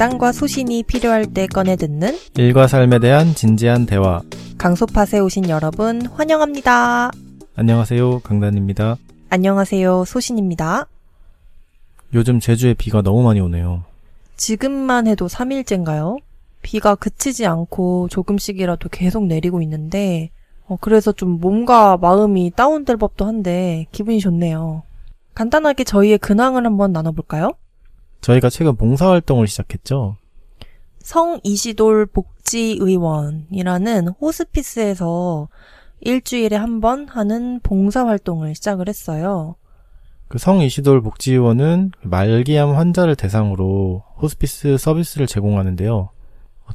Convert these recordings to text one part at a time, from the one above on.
강단과 소신이 필요할 때 꺼내 듣는 일과 삶에 대한 진지한 대화. 강소팟에 오신 여러분 환영합니다. 안녕하세요. 강단입니다. 안녕하세요. 소신입니다. 요즘 제주에 비가 너무 많이 오네요. 지금만 해도 3일째인가요? 비가 그치지 않고 조금씩이라도 계속 내리고 있는데 어, 그래서 좀 몸과 마음이 다운될 법도 한데 기분이 좋네요. 간단하게 저희의 근황을 한번 나눠볼까요? 저희가 최근 봉사활동을 시작했죠. 성 이시돌 복지의원이라는 호스피스에서 일주일에 한 번 하는 봉사활동을 시작을 했어요. 그 성 이시돌 복지의원은 말기암 환자를 대상으로 호스피스 서비스를 제공하는데요.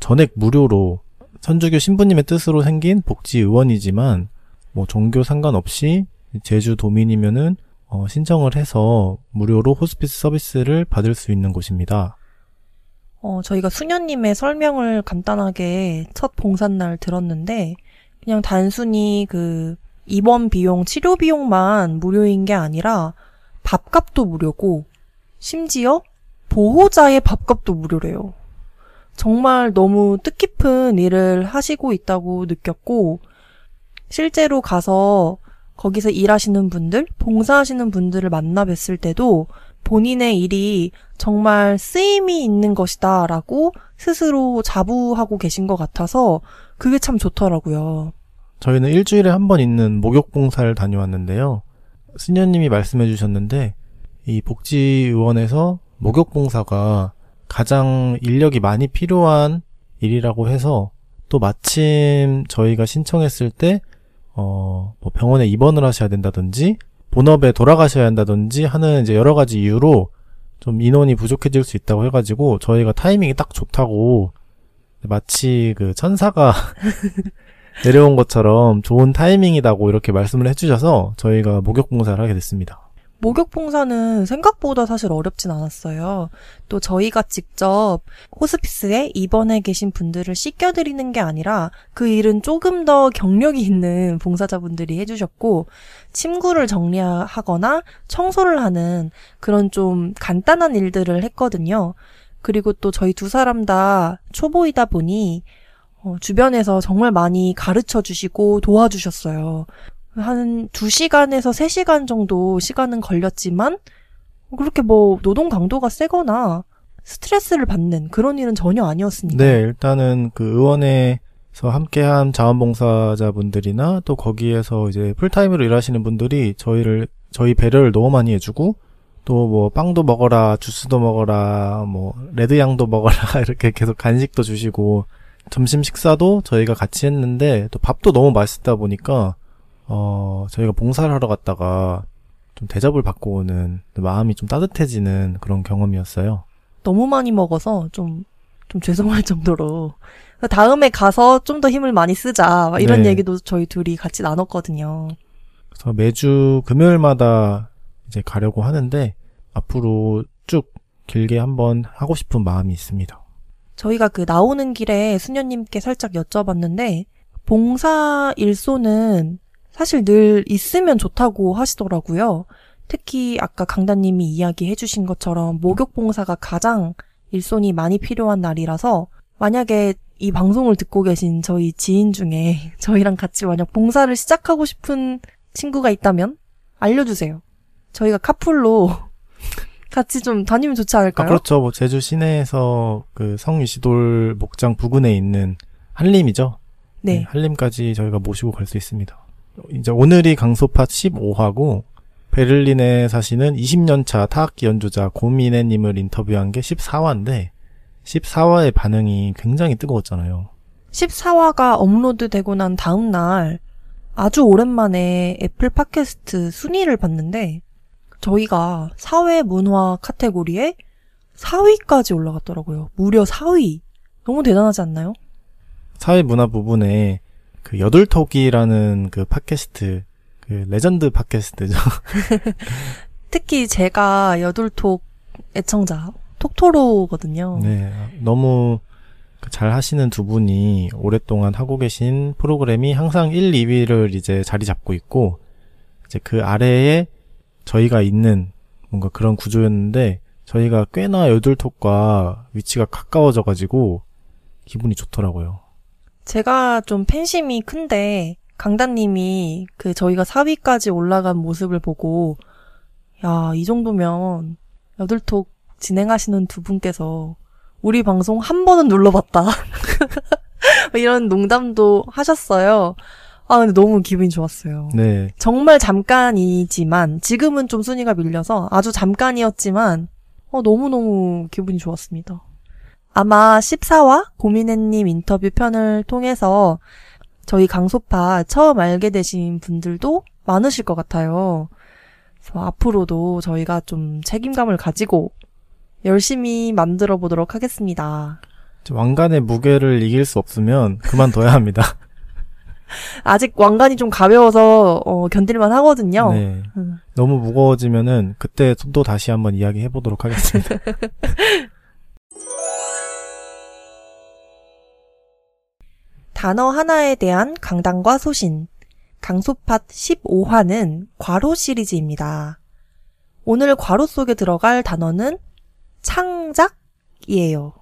전액 무료로 천주교 신부님의 뜻으로 생긴 복지의원이지만 뭐 종교 상관없이 제주 도민이면은 어, 신청을 해서 무료로 호스피스 서비스를 받을 수 있는 곳입니다. 어, 저희가 수녀님의 설명을 간단하게 첫 봉산날 들었는데, 그냥 단순히 그 입원 비용, 치료 비용만 무료인 게 아니라 밥값도 무료고, 심지어 보호자의 밥값도 무료래요. 정말 너무 뜻깊은 일을 하시고 있다고 느꼈고, 실제로 가서 거기서 일하시는 분들, 봉사하시는 분들을 만나 뵀을 때도 본인의 일이 정말 쓰임이 있는 것이다 라고 스스로 자부하고 계신 것 같아서 그게 참 좋더라고요. 저희는 일주일에 한 번 있는 목욕봉사를 다녀왔는데요. 스녀님이 말씀해 주셨는데 이 복지의원에서 목욕봉사가 가장 인력이 많이 필요한 일이라고 해서 또 마침 저희가 신청했을 때 어, 뭐 병원에 입원을 하셔야 된다든지 본업에 돌아가셔야 한다든지 하는 이제 여러 가지 이유로 좀 인원이 부족해질 수 있다고 해가지고 저희가 타이밍이 딱 좋다고 마치 그 천사가 내려온 것처럼 좋은 타이밍이다고 이렇게 말씀을 해주셔서 저희가 목욕 봉사를 하게 됐습니다. 목욕 봉사는 생각보다 사실 어렵진 않았어요. 또 저희가 직접 호스피스에 입원해 계신 분들을 씻겨드리는 게 아니라 그 일은 조금 더 경력이 있는 봉사자분들이 해주셨고 침구를 정리하거나 청소를 하는 그런 좀 간단한 일들을 했거든요. 그리고 또 저희 두 사람 다 초보이다 보니 어, 주변에서 정말 많이 가르쳐 주시고 도와주셨어요. 한 2시간에서 3시간 정도 시간은 걸렸지만 그렇게 뭐 노동 강도가 세거나 스트레스를 받는 그런 일은 전혀 아니었습니다. 네, 일단은 그 의원에서 함께한 자원봉사자분들이나 또 거기에서 이제 풀타임으로 일하시는 분들이 저희를 저희 배려를 너무 많이 해주고 또 뭐 빵도 먹어라, 주스도 먹어라, 뭐 레드향도 먹어라 이렇게 계속 간식도 주시고 점심 식사도 저희가 같이 했는데 또 밥도 너무 맛있다 보니까 어, 저희가 봉사를 하러 갔다가 좀 대접을 받고 오는 마음이 좀 따뜻해지는 그런 경험이었어요. 너무 많이 먹어서 좀, 좀 죄송할 정도로. 다음에 가서 좀 더 힘을 많이 쓰자. 이런 네. 얘기도 저희 둘이 같이 나눴거든요. 그래서 매주 금요일마다 이제 가려고 하는데 앞으로 쭉 길게 한번 하고 싶은 마음이 있습니다. 저희가 그 나오는 길에 수녀님께 살짝 여쭤봤는데 봉사 일소는 사실 늘 있으면 좋다고 하시더라고요. 특히 아까 강다님이 이야기해 주신 것처럼 목욕봉사가 가장 일손이 많이 필요한 날이라서 만약에 이 방송을 듣고 계신 저희 지인 중에 저희랑 같이 만약 봉사를 시작하고 싶은 친구가 있다면 알려주세요. 저희가 카풀로 같이 좀 다니면 좋지 않을까요? 아, 그렇죠. 뭐 제주 시내에서 그 성유시돌 목장 부근에 있는 한림이죠. 네. 네 한림까지 저희가 모시고 갈 수 있습니다. 이제 오늘이 강소파 15화고 베를린에 사시는 20년차 타악기 연주자 고미네님을 인터뷰한 게 14화인데 14화의 반응이 굉장히 뜨거웠잖아요. 14화가 업로드되고 난 다음 날 아주 오랜만에 애플 팟캐스트 순위를 봤는데 저희가 사회 문화 카테고리에 4위까지 올라갔더라고요. 무려 4위. 너무 대단하지 않나요? 사회 문화 부분에 그 여둘톡이라는 그 팟캐스트 그 레전드 팟캐스트죠. 특히 제가 여둘톡 애청자 톡토로거든요. 네, 너무 그잘 하시는 두 분이 오랫동안 하고 계신 프로그램이 항상 1, 2위를 이제 자리 잡고 있고 이제 그 아래에 저희가 있는 뭔가 그런 구조였는데 저희가 꽤나 여둘톡과 위치가 가까워져 가지고 기분이 좋더라고요. 제가 좀 팬심이 큰데 강단님이 그 저희가 4위까지 올라간 모습을 보고 야, 이 정도면 여들톡 진행하시는 두 분께서 우리 방송 한 번은 눌러봤다. 뭐 이런 농담도 하셨어요. 아, 근데 너무 기분이 좋았어요. 네. 정말 잠깐이지만, 지금은 좀 순위가 밀려서 아주 잠깐이었지만, 어, 너무너무 기분이 좋았습니다. 아마 14화 고민혜님 인터뷰 편을 통해서 저희 강소파 처음 알게 되신 분들도 많으실 것 같아요. 그래서 앞으로도 저희가 좀 책임감을 가지고 열심히 만들어 보도록 하겠습니다. 왕관의 무게를 이길 수 없으면 그만둬야 합니다. 아직 왕관이 좀 가벼워서 어, 견딜만 하거든요. 네. 음. 너무 무거워지면은 그때 또 다시 한번 이야기해 보도록 하겠습니다. 단어 하나에 대한 강단과 소신. 강소팟 15화는 괄호 시리즈입니다. 오늘 괄호 속에 들어갈 단어는 창작이에요.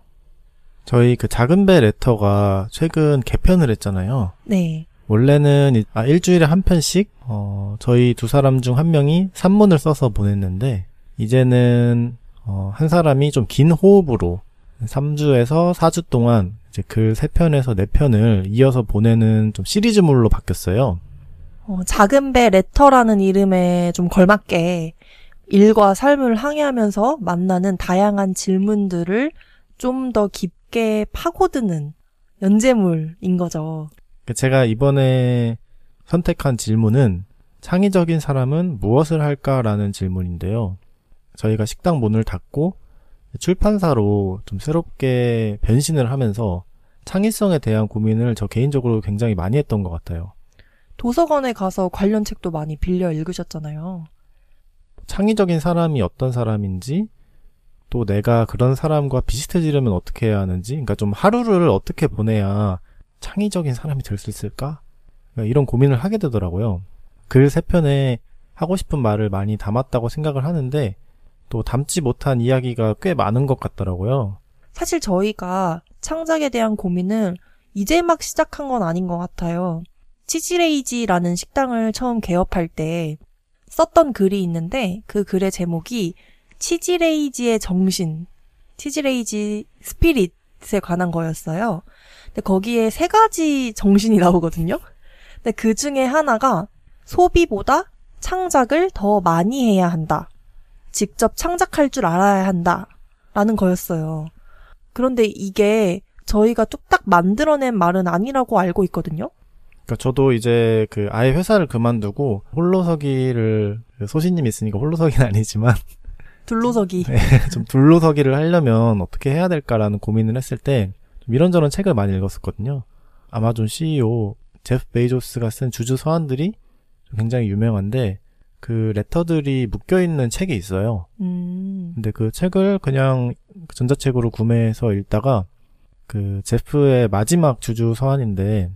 저희 그 작은 배 레터가 최근 개편을 했잖아요. 네. 원래는 이- 아, 일주일에 한 편씩 어, 저희 두 사람 중 한 명이 산문을 써서 보냈는데 이제는 어, 한 사람이 좀 긴 호흡으로 3주에서 4주 동안 이제 글 3편에서 4편을 이어서 보내는 좀 시리즈물로 바뀌었어요. 어, 작은 배 레터라는 이름에 좀 걸맞게 일과 삶을 항해하면서 만나는 다양한 질문들을 좀 더 깊게 파고드는 연재물인 거죠. 그 제가 이번에 선택한 질문은 창의적인 사람은 무엇을 할까라는 질문인데요. 저희가 식당 문을 닫고 출판사로 좀 새롭게 변신을 하면서 창의성에 대한 고민을 저 개인적으로 굉장히 많이 했던 것 같아요. 도서관에 가서 관련 책도 많이 빌려 읽으셨잖아요. 창의적인 사람이 어떤 사람인지 또 내가 그런 사람과 비슷해지려면 어떻게 해야 하는지 그러니까 좀 하루를 어떻게 보내야 창의적인 사람이 될 수 있을까? 그러니까 이런 고민을 하게 되더라고요. 글 세 편에 하고 싶은 말을 많이 담았다고 생각을 하는데 또 담지 못한 이야기가 꽤 많은 것 같더라고요. 사실 저희가 창작에 대한 고민을 이제 막 시작한 건 아닌 것 같아요. 치즈레이지라는 식당을 처음 개업할 때 썼던 글이 있는데 그 글의 제목이 치즈레이지의 정신, 치즈레이지 스피릿에 관한 거였어요. 근데 거기에 세 가지 정신이 나오거든요. 근데 그 중에 하나가 소비보다 창작을 더 많이 해야 한다. 직접 창작할 줄 알아야 한다. 라는 거였어요. 그런데 이게 저희가 뚝딱 만들어낸 말은 아니라고 알고 있거든요. 그러니까 저도 이제 그 아예 회사를 그만두고 홀로서기를 소신님 있으니까 홀로서기는 아니지만 둘로서기. 좀 둘로서기를 하려면 어떻게 해야 될까라는 고민을 했을 때좀 이런저런 책을 많이 읽었었거든요. 아마존 CEO 제프 베이조스가 쓴 주주 서한들이 굉장히 유명한데 그 레터들이 묶여 있는 책이 있어요. 음, 근데 그 책을 그냥 전자책으로 구매해서 읽다가 그 제프의 마지막 주주 서한인데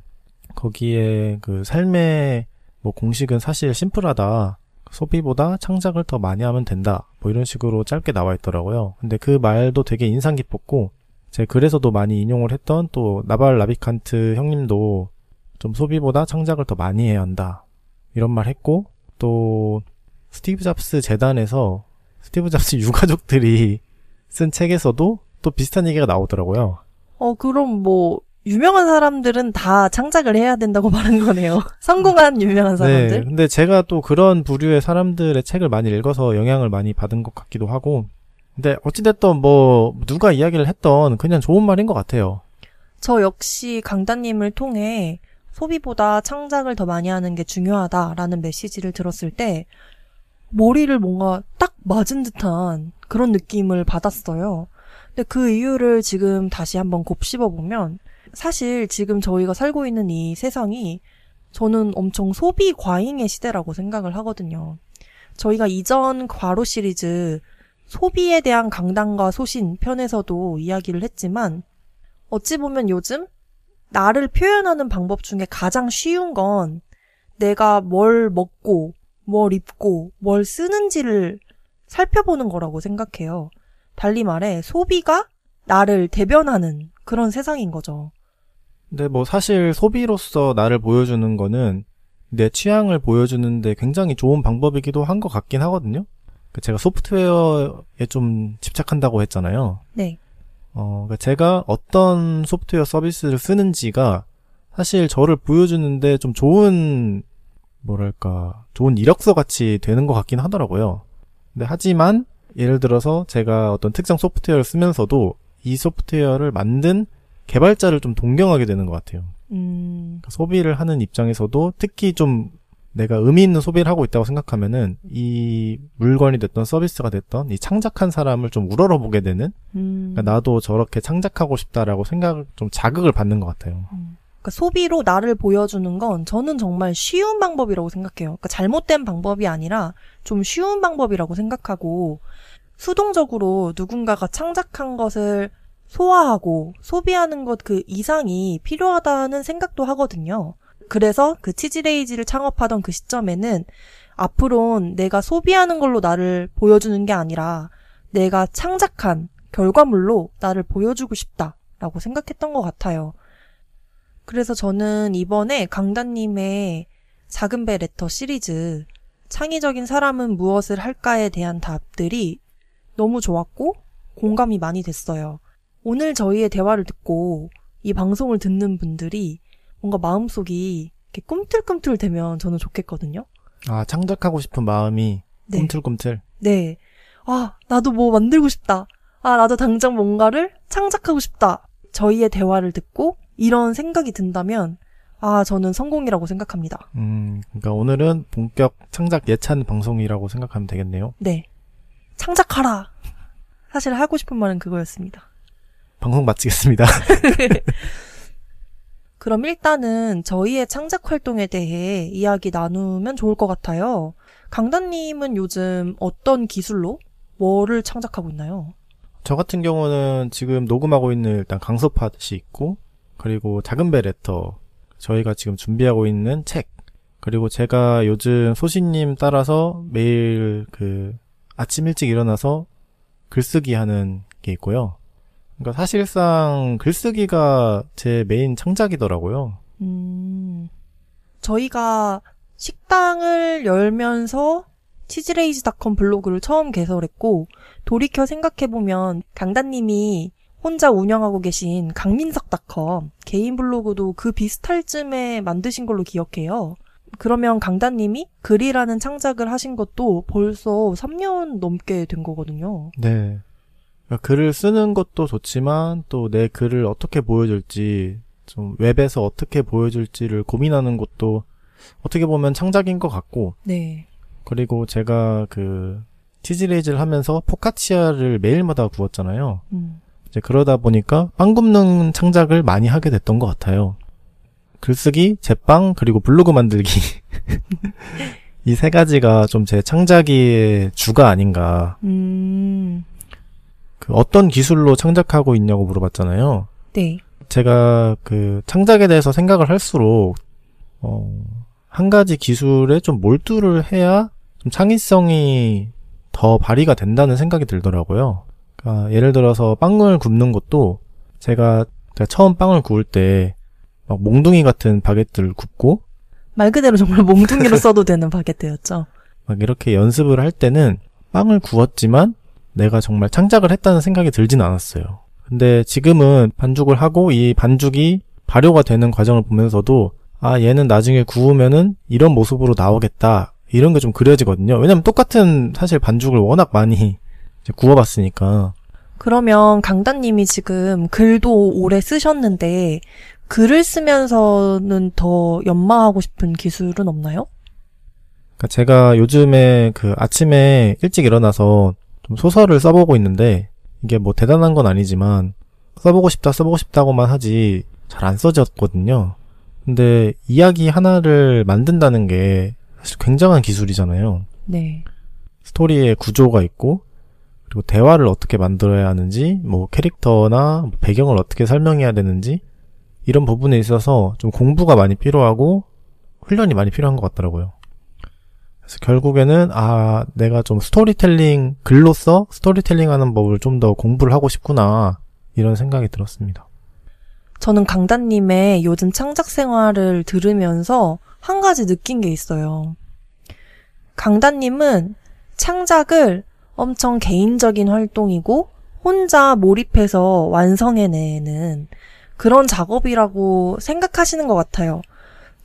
거기에 그 삶의 뭐 공식은 사실 심플하다. 소비보다 창작을 더 많이 하면 된다. 뭐 이런 식으로 짧게 나와 있더라고요. 근데 그 말도 되게 인상 깊었고 제 글에서도 많이 인용을 했던 또 나발 라비칸트 형님도 좀 소비보다 창작을 더 많이 해야 한다. 이런 말 했고 또 스티브 잡스 재단에서 스티브 잡스 유가족들이 쓴 책에서도 또 비슷한 얘기가 나오더라고요. 어, 그럼 뭐, 유명한 사람들은 다 창작을 해야 된다고 말한 거네요. 성공한 유명한 네. 사람들. 근데 제가 또 그런 부류의 사람들의 책을 많이 읽어서 영향을 많이 받은 것 같기도 하고. 근데 어찌됐든 뭐, 누가 이야기를 했던 그냥 좋은 말인 것 같아요. 저 역시 강다님을 통해 소비보다 창작을 더 많이 하는 게 중요하다라는 메시지를 들었을 때 머리를 뭔가 딱 맞은 듯한 그런 느낌을 받았어요. 근데 그 이유를 지금 다시 한번 곱씹어 보면 사실 지금 저희가 살고 있는 이 세상이 저는 엄청 소비 과잉의 시대라고 생각을 하거든요. 저희가 이전 과로 시리즈 소비에 대한 강단과 소신 편에서도 이야기를 했지만 어찌 보면 요즘 나를 표현하는 방법 중에 가장 쉬운 건 내가 뭘 먹고, 뭘 입고, 뭘 쓰는지를 살펴보는 거라고 생각해요. 달리 말해 소비가 나를 대변하는 그런 세상인 거죠. 근데 뭐 사실 소비로서 나를 보여주는 거는 내 취향을 보여주는데 굉장히 좋은 방법이기도 한 것 같긴 하거든요. 그 제가 소프트웨어에 좀 집착한다고 했잖아요. 네. 어, 그러니까 제가 어떤 소프트웨어 서비스를 쓰는지가 사실 저를 보여주는데 좀 좋은, 뭐랄까, 좋은 이력서 같이 되는 것 같긴 하더라고요. 근데 하지만, 예를 들어서 제가 어떤 특정 소프트웨어를 쓰면서도 이 소프트웨어를 만든 개발자를 좀 동경하게 되는 것 같아요. 음, 그러니까 소비를 하는 입장에서도 특히 좀 내가 의미 있는 소비를 하고 있다고 생각하면은 이 물건이 됐던 서비스가 됐던 이 창작한 사람을 좀 우러러 보게 되는 음. 그러니까 나도 저렇게 창작하고 싶다라고 생각을 좀 자극을 받는 것 같아요. 그러니까 소비로 나를 보여주는 건 저는 정말 쉬운 방법이라고 생각해요. 그러니까 잘못된 방법이 아니라 좀 쉬운 방법이라고 생각하고 수동적으로 누군가가 창작한 것을 소화하고 소비하는 것 그 이상이 필요하다는 생각도 하거든요. 그래서 그 치즈레이지를 창업하던 그 시점에는 앞으론 내가 소비하는 걸로 나를 보여주는 게 아니라 내가 창작한 결과물로 나를 보여주고 싶다라고 생각했던 것 같아요. 그래서 저는 이번에 강단님의 작은 배 레터 시리즈 창의적인 사람은 무엇을 할까에 대한 답들이 너무 좋았고 공감이 많이 됐어요. 오늘 저희의 대화를 듣고 이 방송을 듣는 분들이 뭔가 마음속이 이렇게 꿈틀꿈틀 되면 저는 좋겠거든요. 아, 창작하고 싶은 마음이 네. 꿈틀꿈틀. 네. 아, 나도 뭐 만들고 싶다. 아, 나도 당장 뭔가를 창작하고 싶다. 저희의 대화를 듣고 이런 생각이 든다면, 아, 저는 성공이라고 생각합니다. 음, 그러니까 오늘은 본격 창작 예찬 방송이라고 생각하면 되겠네요. 네. 창작하라. 사실 하고 싶은 말은 그거였습니다. 방송 마치겠습니다. 그럼 일단은 저희의 창작 활동에 대해 이야기 나누면 좋을 것 같아요. 강단님은 요즘 어떤 기술로 뭐를 창작하고 있나요? 저 같은 경우는 지금 녹음하고 있는 일단 강서팟이 있고, 그리고 작은 배 레터, 저희가 지금 준비하고 있는 책, 그리고 제가 요즘 소신님 따라서 매일 그 아침 일찍 일어나서 글쓰기 하는 게 있고요. 그러니까 사실상 글쓰기가 제 메인 창작이더라고요. 음, 저희가 식당을 열면서 치즈레이즈닷컴 블로그를 처음 개설했고 돌이켜 생각해보면 강단님이 혼자 운영하고 계신 강민석닷컴 개인 블로그도 그 비슷할 쯤에 만드신 걸로 기억해요. 그러면 강단님이 글이라는 창작을 하신 것도 벌써 3년 넘게 된 거거든요. 네. 그러니까 글을 쓰는 것도 좋지만 또 내 글을 어떻게 보여줄지 좀 웹에서 어떻게 보여줄지를 고민하는 것도 어떻게 보면 창작인 것 같고 네. 그리고 제가 그 치즈레이즈를 하면서 포카치아를 매일마다 구웠잖아요. 음, 이제 그러다 보니까 빵 굽는 창작을 많이 하게 됐던 것 같아요. 글쓰기, 제빵, 그리고 블로그 만들기. 이 세 가지가 좀 제 창작의 주가 아닌가. 음, 그 어떤 기술로 창작하고 있냐고 물어봤잖아요. 네. 제가 그 창작에 대해서 생각을 할수록 어, 한 가지 기술에 좀 몰두를 해야 좀 창의성이 더 발휘가 된다는 생각이 들더라고요. 그러니까 예를 들어서 빵을 굽는 것도 제가, 제가 처음 빵을 구울 때 막 몽둥이 같은 바게트를 굽고 말 그대로 정말 몽둥이로 써도 되는 바게트였죠. 막 이렇게 연습을 할 때는 빵을 구웠지만 내가 정말 창작을 했다는 생각이 들진 않았어요. 근데 지금은 반죽을 하고 이 반죽이 발효가 되는 과정을 보면서도 아 얘는 나중에 구우면은 이런 모습으로 나오겠다 이런 게 좀 그려지거든요. 왜냐면 똑같은 사실 반죽을 워낙 많이 구워봤으니까 그러면 강단님이 지금 글도 오래 쓰셨는데 글을 쓰면서는 더 연마하고 싶은 기술은 없나요? 그러니까 제가 요즘에 그 아침에 일찍 일어나서 좀 소설을 써보고 있는데 이게 뭐 대단한 건 아니지만 써보고 싶다 써보고 싶다고만 하지 잘 안 써졌거든요. 근데 이야기 하나를 만든다는 게 사실 굉장한 기술이잖아요. 네. 스토리의 구조가 있고 그리고 대화를 어떻게 만들어야 하는지 뭐 캐릭터나 뭐 배경을 어떻게 설명해야 되는지 이런 부분에 있어서 좀 공부가 많이 필요하고 훈련이 많이 필요한 것 같더라고요. 그래서 결국에는 아 내가 좀 스토리텔링 글로써 스토리텔링 하는 법을 좀 더 공부를 하고 싶구나 이런 생각이 들었습니다. 저는 강단님의 요즘 창작 생활을 들으면서 한 가지 느낀 게 있어요. 강단님은 창작을 엄청 개인적인 활동이고 혼자 몰입해서 완성해내는 그런 작업이라고 생각하시는 것 같아요.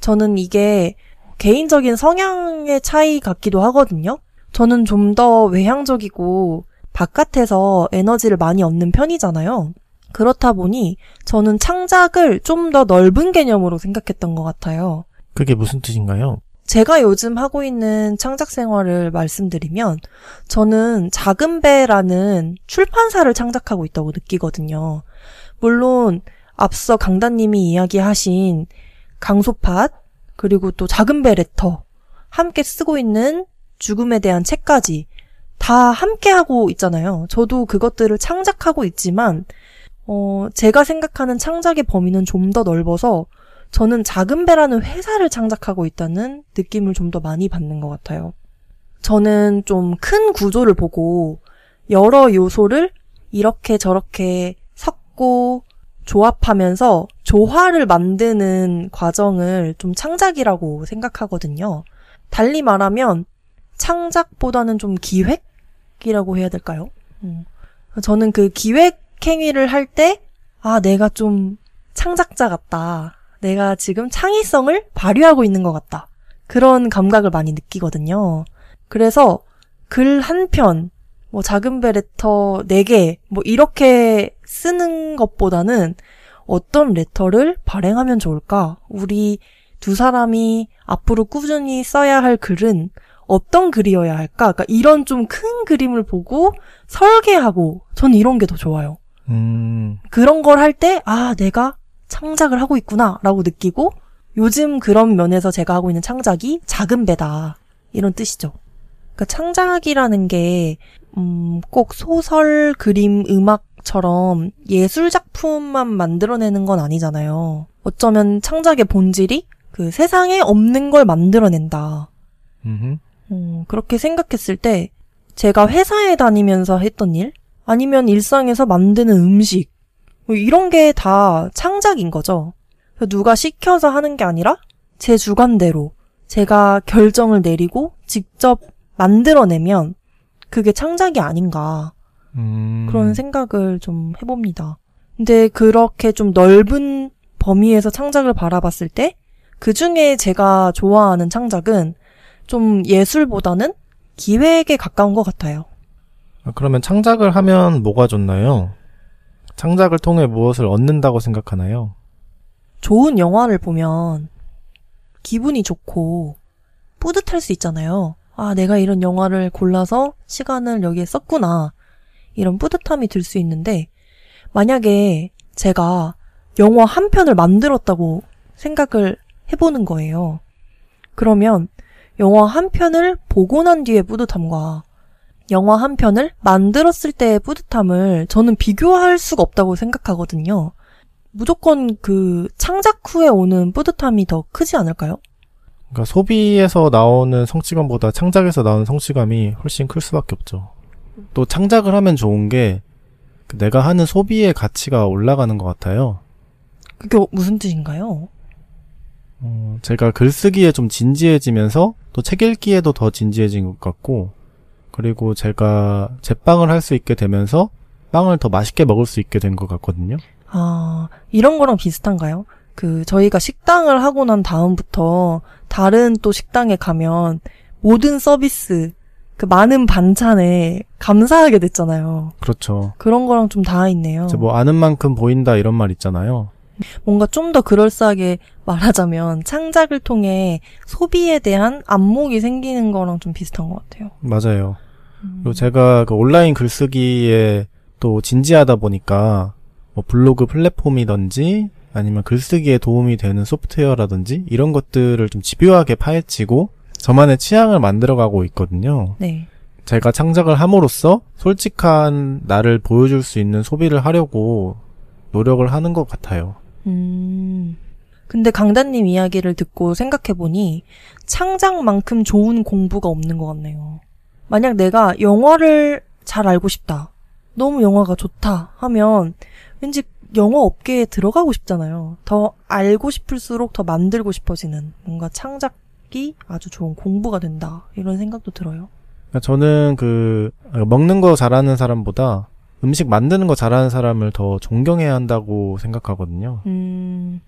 저는 이게 개인적인 성향의 차이 같기도 하거든요. 저는 좀 더 외향적이고 바깥에서 에너지를 많이 얻는 편이잖아요. 그렇다 보니 저는 창작을 좀 더 넓은 개념으로 생각했던 것 같아요. 그게 무슨 뜻인가요? 제가 요즘 하고 있는 창작 생활을 말씀드리면 저는 작은 배라는 출판사를 창작하고 있다고 느끼거든요. 물론 앞서 강단님이 이야기하신 강소팟 그리고 또 작은 배 레터 함께 쓰고 있는 죽음에 대한 책까지 다 함께 하고 있잖아요. 저도 그것들을 창작하고 있지만 어, 제가 생각하는 창작의 범위는 좀 더 넓어서 저는 작은 배라는 회사를 창작하고 있다는 느낌을 좀 더 많이 받는 것 같아요. 저는 좀 큰 구조를 보고 여러 요소를 이렇게 저렇게 섞고 조합하면서 조화를 만드는 과정을 좀 창작이라고 생각하거든요. 달리 말하면 창작보다는 좀 기획이라고 해야 될까요? 음. 저는 그 기획 행위를 할 때, 아, 내가 좀 창작자 같다. 내가 지금 창의성을 발휘하고 있는 것 같다. 그런 감각을 많이 느끼거든요. 그래서 글 한 편, 뭐 작은 배 레터 4개, 뭐 이렇게 쓰는 것보다는 어떤 레터를 발행하면 좋을까? 우리 두 사람이 앞으로 꾸준히 써야 할 글은 어떤 글이어야 할까? 그러니까 이런 좀 큰 그림을 보고 설계하고 저는 이런 게 더 좋아요. 음, 그런 걸 할 때, 아, 내가 창작을 하고 있구나, 라고 느끼고, 요즘 그런 면에서 제가 하고 있는 창작이 작은 배다. 이런 뜻이죠. 그러니까 창작이라는 게, 음, 꼭 소설, 그림, 음악처럼 예술 작품만 만들어내는 건 아니잖아요. 어쩌면 창작의 본질이 그 세상에 없는 걸 만들어낸다. 음, 그렇게 생각했을 때, 제가 회사에 다니면서 했던 일, 아니면 일상에서 만드는 음식, 뭐 이런 게 다 창작인 거죠. 누가 시켜서 하는 게 아니라 제 주관대로 제가 결정을 내리고 직접 만들어내면 그게 창작이 아닌가 음, 그런 생각을 좀 해봅니다. 근데 그렇게 좀 넓은 범위에서 창작을 바라봤을 때 그 중에 제가 좋아하는 창작은 좀 예술보다는 기획에 가까운 것 같아요. 아, 그러면 창작을 하면 뭐가 좋나요? 창작을 통해 무엇을 얻는다고 생각하나요? 좋은 영화를 보면 기분이 좋고 뿌듯할 수 있잖아요. 아, 내가 이런 영화를 골라서 시간을 여기에 썼구나. 이런 뿌듯함이 들 수 있는데, 만약에 제가 영화 한 편을 만들었다고 생각을 해보는 거예요. 그러면 영화 한 편을 보고 난 뒤에 뿌듯함과 영화 한 편을 만들었을 때의 뿌듯함을 저는 비교할 수가 없다고 생각하거든요. 무조건 그 창작 후에 오는 뿌듯함이 더 크지 않을까요? 그러니까 소비에서 나오는 성취감보다 창작에서 나오는 성취감이 훨씬 클 수밖에 없죠. 또 창작을 하면 좋은 게그 내가 하는 소비의 가치가 올라가는 것 같아요. 그게 무슨 뜻인가요? 어, 제가 글쓰기에 좀 진지해지면서 또 책 읽기에도 더 진지해진 것 같고 그리고 제가 제빵을 할 수 있게 되면서 빵을 더 맛있게 먹을 수 있게 된 것 같거든요. 아, 이런 거랑 비슷한가요? 그, 저희가 식당을 하고 난 다음부터 다른 또 식당에 가면 모든 서비스, 그 많은 반찬에 감사하게 됐잖아요. 그렇죠. 그런 거랑 좀 닿아 있네요. 뭐 아는 만큼 보인다 이런 말 있잖아요. 뭔가 좀 더 그럴싸하게 말하자면 창작을 통해 소비에 대한 안목이 생기는 거랑 좀 비슷한 것 같아요. 맞아요. 음. 그리고 제가 그 온라인 글쓰기에 또 진지하다 보니까 뭐 블로그 플랫폼이든지 아니면 글쓰기에 도움이 되는 소프트웨어라든지 이런 것들을 좀 집요하게 파헤치고 저만의 취향을 만들어가고 있거든요. 네. 제가 창작을 함으로써 솔직한 나를 보여줄 수 있는 소비를 하려고 노력을 하는 것 같아요. 음. 근데 강단님 이야기를 듣고 생각해보니 창작만큼 좋은 공부가 없는 것 같네요. 만약 내가 영화를 잘 알고 싶다. 너무 영화가 좋다 하면 왠지 영화 업계에 들어가고 싶잖아요. 더 알고 싶을수록 더 만들고 싶어지는 뭔가 창작이 아주 좋은 공부가 된다. 이런 생각도 들어요. 그러니까 저는 그 먹는 거 잘하는 사람보다 음식 만드는 거 잘하는 사람을 더 존경해야 한다고 생각하거든요. 음,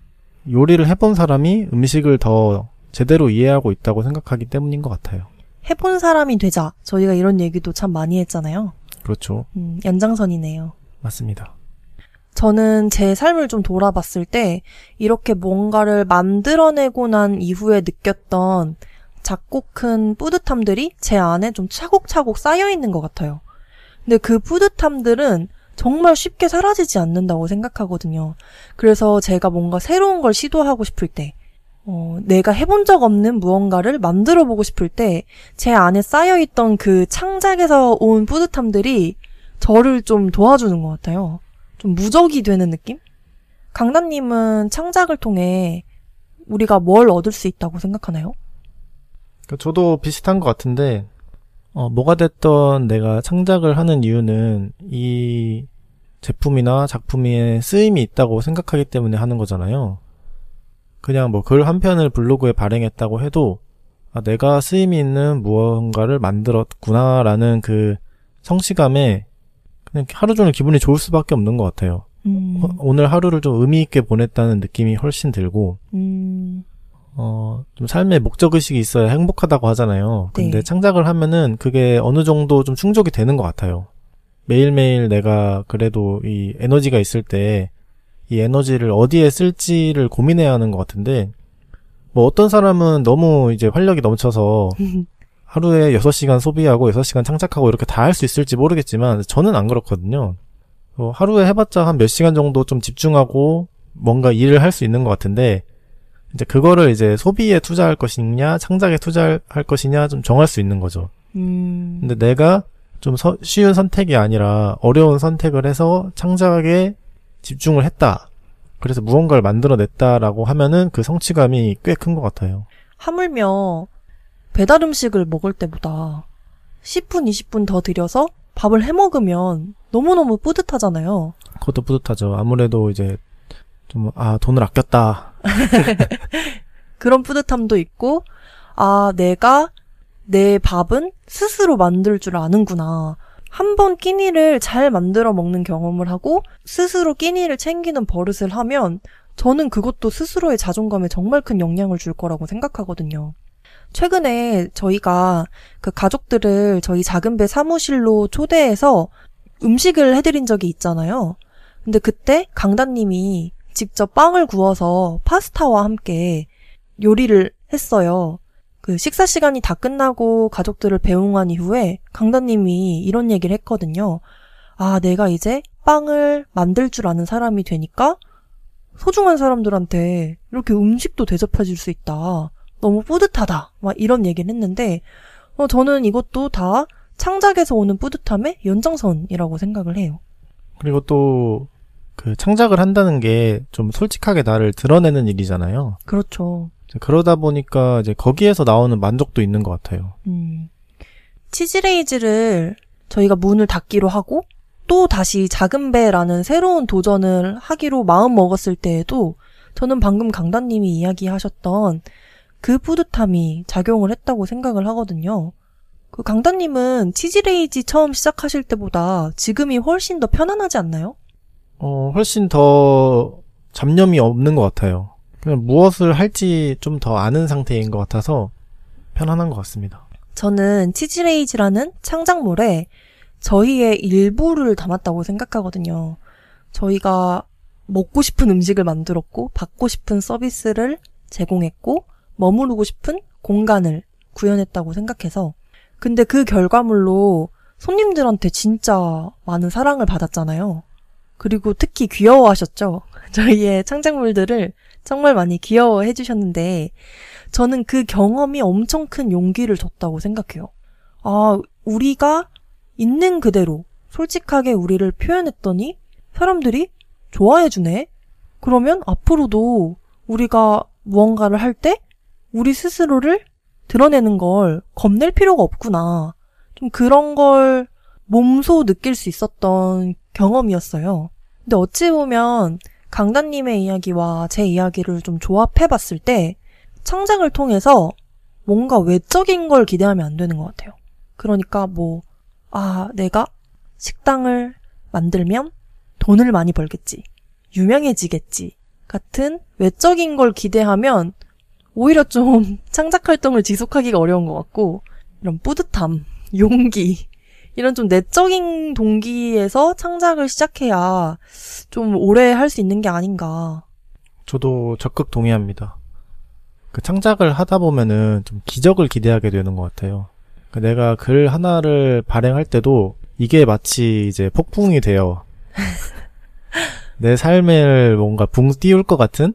요리를 해본 사람이 음식을 더 제대로 이해하고 있다고 생각하기 때문인 것 같아요. 해본 사람이 되자. 저희가 이런 얘기도 참 많이 했잖아요. 그렇죠. 음, 연장선이네요. 맞습니다. 저는 제 삶을 좀 돌아봤을 때 이렇게 뭔가를 만들어내고 난 이후에 느꼈던 작고 큰 뿌듯함들이 제 안에 좀 차곡차곡 쌓여 있는 것 같아요. 근데 그 뿌듯함들은 정말 쉽게 사라지지 않는다고 생각하거든요. 그래서 제가 뭔가 새로운 걸 시도하고 싶을 때, 어, 내가 해본 적 없는 무언가를 만들어 보고 싶을 때, 제 안에 쌓여있던 그 창작에서 온 뿌듯함들이 저를 좀 도와주는 것 같아요. 좀 무적이 되는 느낌? 강단님은 창작을 통해 우리가 뭘 얻을 수 있다고 생각하나요? 그러니까 저도 비슷한 것 같은데, 어, 뭐가 됐던 내가 창작을 하는 이유는 이 제품이나 작품에 쓰임이 있다고 생각하기 때문에 하는 거잖아요. 그냥 뭐 글 한 편을 블로그에 발행했다고 해도, 아, 내가 쓰임이 있는 무언가를 만들었구나라는 그 성취감에 하루 종일 기분이 좋을 수밖에 없는 것 같아요. 음, 어, 오늘 하루를 좀 의미 있게 보냈다는 느낌이 훨씬 들고, 음, 어, 좀 삶의 목적의식이 있어야 행복하다고 하잖아요. 근데 네. 창작을 하면은 그게 어느 정도 좀 충족이 되는 것 같아요. 매일매일 내가 그래도 이 에너지가 있을 때 이 에너지를 어디에 쓸지를 고민해야 하는 것 같은데, 뭐 어떤 사람은 너무 이제 활력이 넘쳐서 하루에 6시간 소비하고 6시간 창작하고 이렇게 다 할 수 있을지 모르겠지만 저는 안 그렇거든요. 어, 하루에 해봤자 한 몇 시간 정도 좀 집중하고 뭔가 일을 할 수 있는 것 같은데 이제 그거를 이제 소비에 투자할 것이냐 창작에 투자할 것이냐 좀 정할 수 있는 거죠. 음, 근데 내가 좀 서- 쉬운 선택이 아니라 어려운 선택을 해서 창작에 집중을 했다. 그래서 무언가를 만들어냈다라고 하면은 그 성취감이 꽤 큰 것 같아요. 하물며 배달 음식을 먹을 때보다 10분, 20분 더 들여서 밥을 해 먹으면 너무너무 뿌듯하잖아요. 그것도 뿌듯하죠. 아무래도 이제 좀, 아, 돈을 아꼈다. 그런 뿌듯함도 있고, 아, 내가 내 밥은 스스로 만들 줄 아는구나. 한 번 끼니를 잘 만들어 먹는 경험을 하고, 스스로 끼니를 챙기는 버릇을 하면, 저는 그것도 스스로의 자존감에 정말 큰 영향을 줄 거라고 생각하거든요. 최근에 저희가 그 가족들을 저희 작은 배 사무실로 초대해서 음식을 해드린 적이 있잖아요. 근데 그때 강단님이 직접 빵을 구워서 파스타와 함께 요리를 했어요. 그 식사 시간이 다 끝나고 가족들을 배웅한 이후에 강단님이 이런 얘기를 했거든요. 아, 내가 이제 빵을 만들 줄 아는 사람이 되니까 소중한 사람들한테 이렇게 음식도 대접해줄 수 있다. 너무 뿌듯하다. 막 이런 얘기를 했는데, 어, 저는 이것도 다 창작에서 오는 뿌듯함의 연장선이라고 생각을 해요. 그리고 또, 그 창작을 한다는 게 좀 솔직하게 나를 드러내는 일이잖아요. 그렇죠. 그러다 보니까 이제 거기에서 나오는 만족도 있는 것 같아요. 음. 치즈레이즈를 저희가 문을 닫기로 하고 또 다시 작은 배라는 새로운 도전을 하기로 마음 먹었을 때에도 저는 방금 강단님이 이야기하셨던 그 뿌듯함이 작용을 했다고 생각을 하거든요. 그 강단님은 치즈레이지 처음 시작하실 때보다 지금이 훨씬 더 편안하지 않나요? 어, 훨씬 더 잡념이 없는 것 같아요. 그냥 무엇을 할지 좀 더 아는 상태인 것 같아서 편안한 것 같습니다. 저는 치즈레이즈라는 창작물에 저희의 일부를 담았다고 생각하거든요. 저희가 먹고 싶은 음식을 만들었고, 받고 싶은 서비스를 제공했고, 머무르고 싶은 공간을 구현했다고 생각해서. 근데 그 결과물로 손님들한테 진짜 많은 사랑을 받았잖아요. 그리고 특히 귀여워하셨죠. 저희의 창작물들을 정말 많이 귀여워해 주셨는데, 저는 그 경험이 엄청 큰 용기를 줬다고 생각해요. 아, 우리가 있는 그대로 솔직하게 우리를 표현했더니 사람들이 좋아해 주네? 그러면 앞으로도 우리가 무언가를 할 때 우리 스스로를 드러내는 걸 겁낼 필요가 없구나. 좀 그런 걸 몸소 느낄 수 있었던 경험이었어요. 근데 어찌 보면 강단님의 이야기와 제 이야기를 좀 조합해 봤을 때 창작을 통해서 뭔가 외적인 걸 기대하면 안 되는 것 같아요. 그러니까 뭐, 아, 내가 식당을 만들면 돈을 많이 벌겠지. 유명해지겠지. 같은 외적인 걸 기대하면 오히려 좀 창작 활동을 지속하기가 어려운 것 같고, 이런 뿌듯함, 용기, 이런 좀 내적인 동기에서 창작을 시작해야 좀 오래 할 수 있는 게 아닌가. 저도 적극 동의합니다. 그 창작을 하다 보면은 좀 기적을 기대하게 되는 것 같아요. 그 내가 글 하나를 발행할 때도 이게 마치 이제 폭풍이 되어 내 삶을 뭔가 붕 띄울 것 같은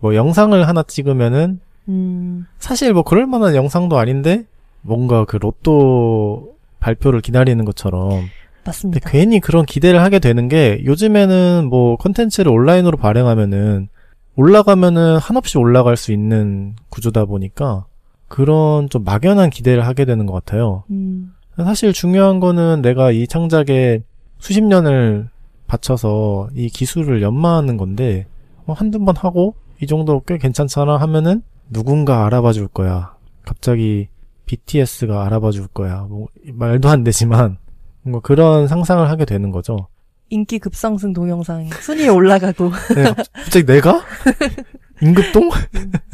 뭐 영상을 하나 찍으면은 음, 사실 뭐 그럴 만한 영상도 아닌데 뭔가 그 로또 발표를 기다리는 것처럼 근데 맞습니다. 괜히 그런 기대를 하게 되는 게 요즘에는 뭐 컨텐츠를 온라인으로 발행하면은 올라가면은 한없이 올라갈 수 있는 구조다 보니까 그런 좀 막연한 기대를 하게 되는 것 같아요. 음, 사실 중요한 거는 내가 이 창작에 수십 년을 바쳐서 이 기술을 연마하는 건데 뭐 한두 번 하고 이 정도 꽤 괜찮잖아 하면은 누군가 알아봐 줄 거야. 갑자기 BTS가 알아봐 줄 거야. 뭐 말도 안 되지만 뭔가 그런 상상을 하게 되는 거죠. 인기 급상승 동영상 순위에 올라가고. 네, 갑자기 내가? 임급동?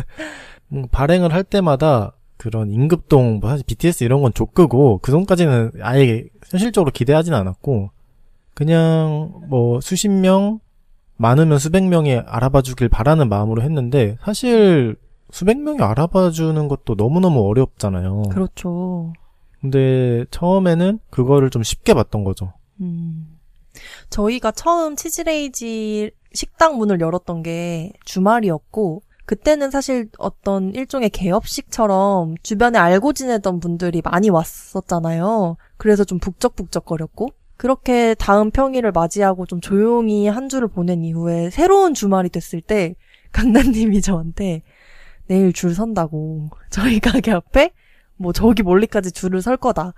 뭔가 발행을 할 때마다 그런 임급동, 뭐 사실 BTS 이런 건 족끄고 그 전까지는 아예 현실적으로 기대하진 않았고 그냥 뭐 수십 명, 많으면 수백 명이 알아봐 주길 바라는 마음으로 했는데 사실 수백 명이 알아봐 주는 것도 너무너무 어렵잖아요. 그렇죠. 근데 처음에는 그거를 좀 쉽게 봤던 거죠. 음. 저희가 처음 치즈레이지 식당 문을 열었던 게 주말이었고, 그때는 사실 어떤 일종의 개업식처럼 주변에 알고 지내던 분들이 많이 왔었잖아요. 그래서 좀 북적북적거렸고, 그렇게 다음 평일을 맞이하고 좀 조용히 한 주를 보낸 이후에 새로운 주말이 됐을 때, 강남님이 저한테 내일 줄 선다고, 저희 가게 앞에 뭐 저기 멀리까지 줄을 설 거다.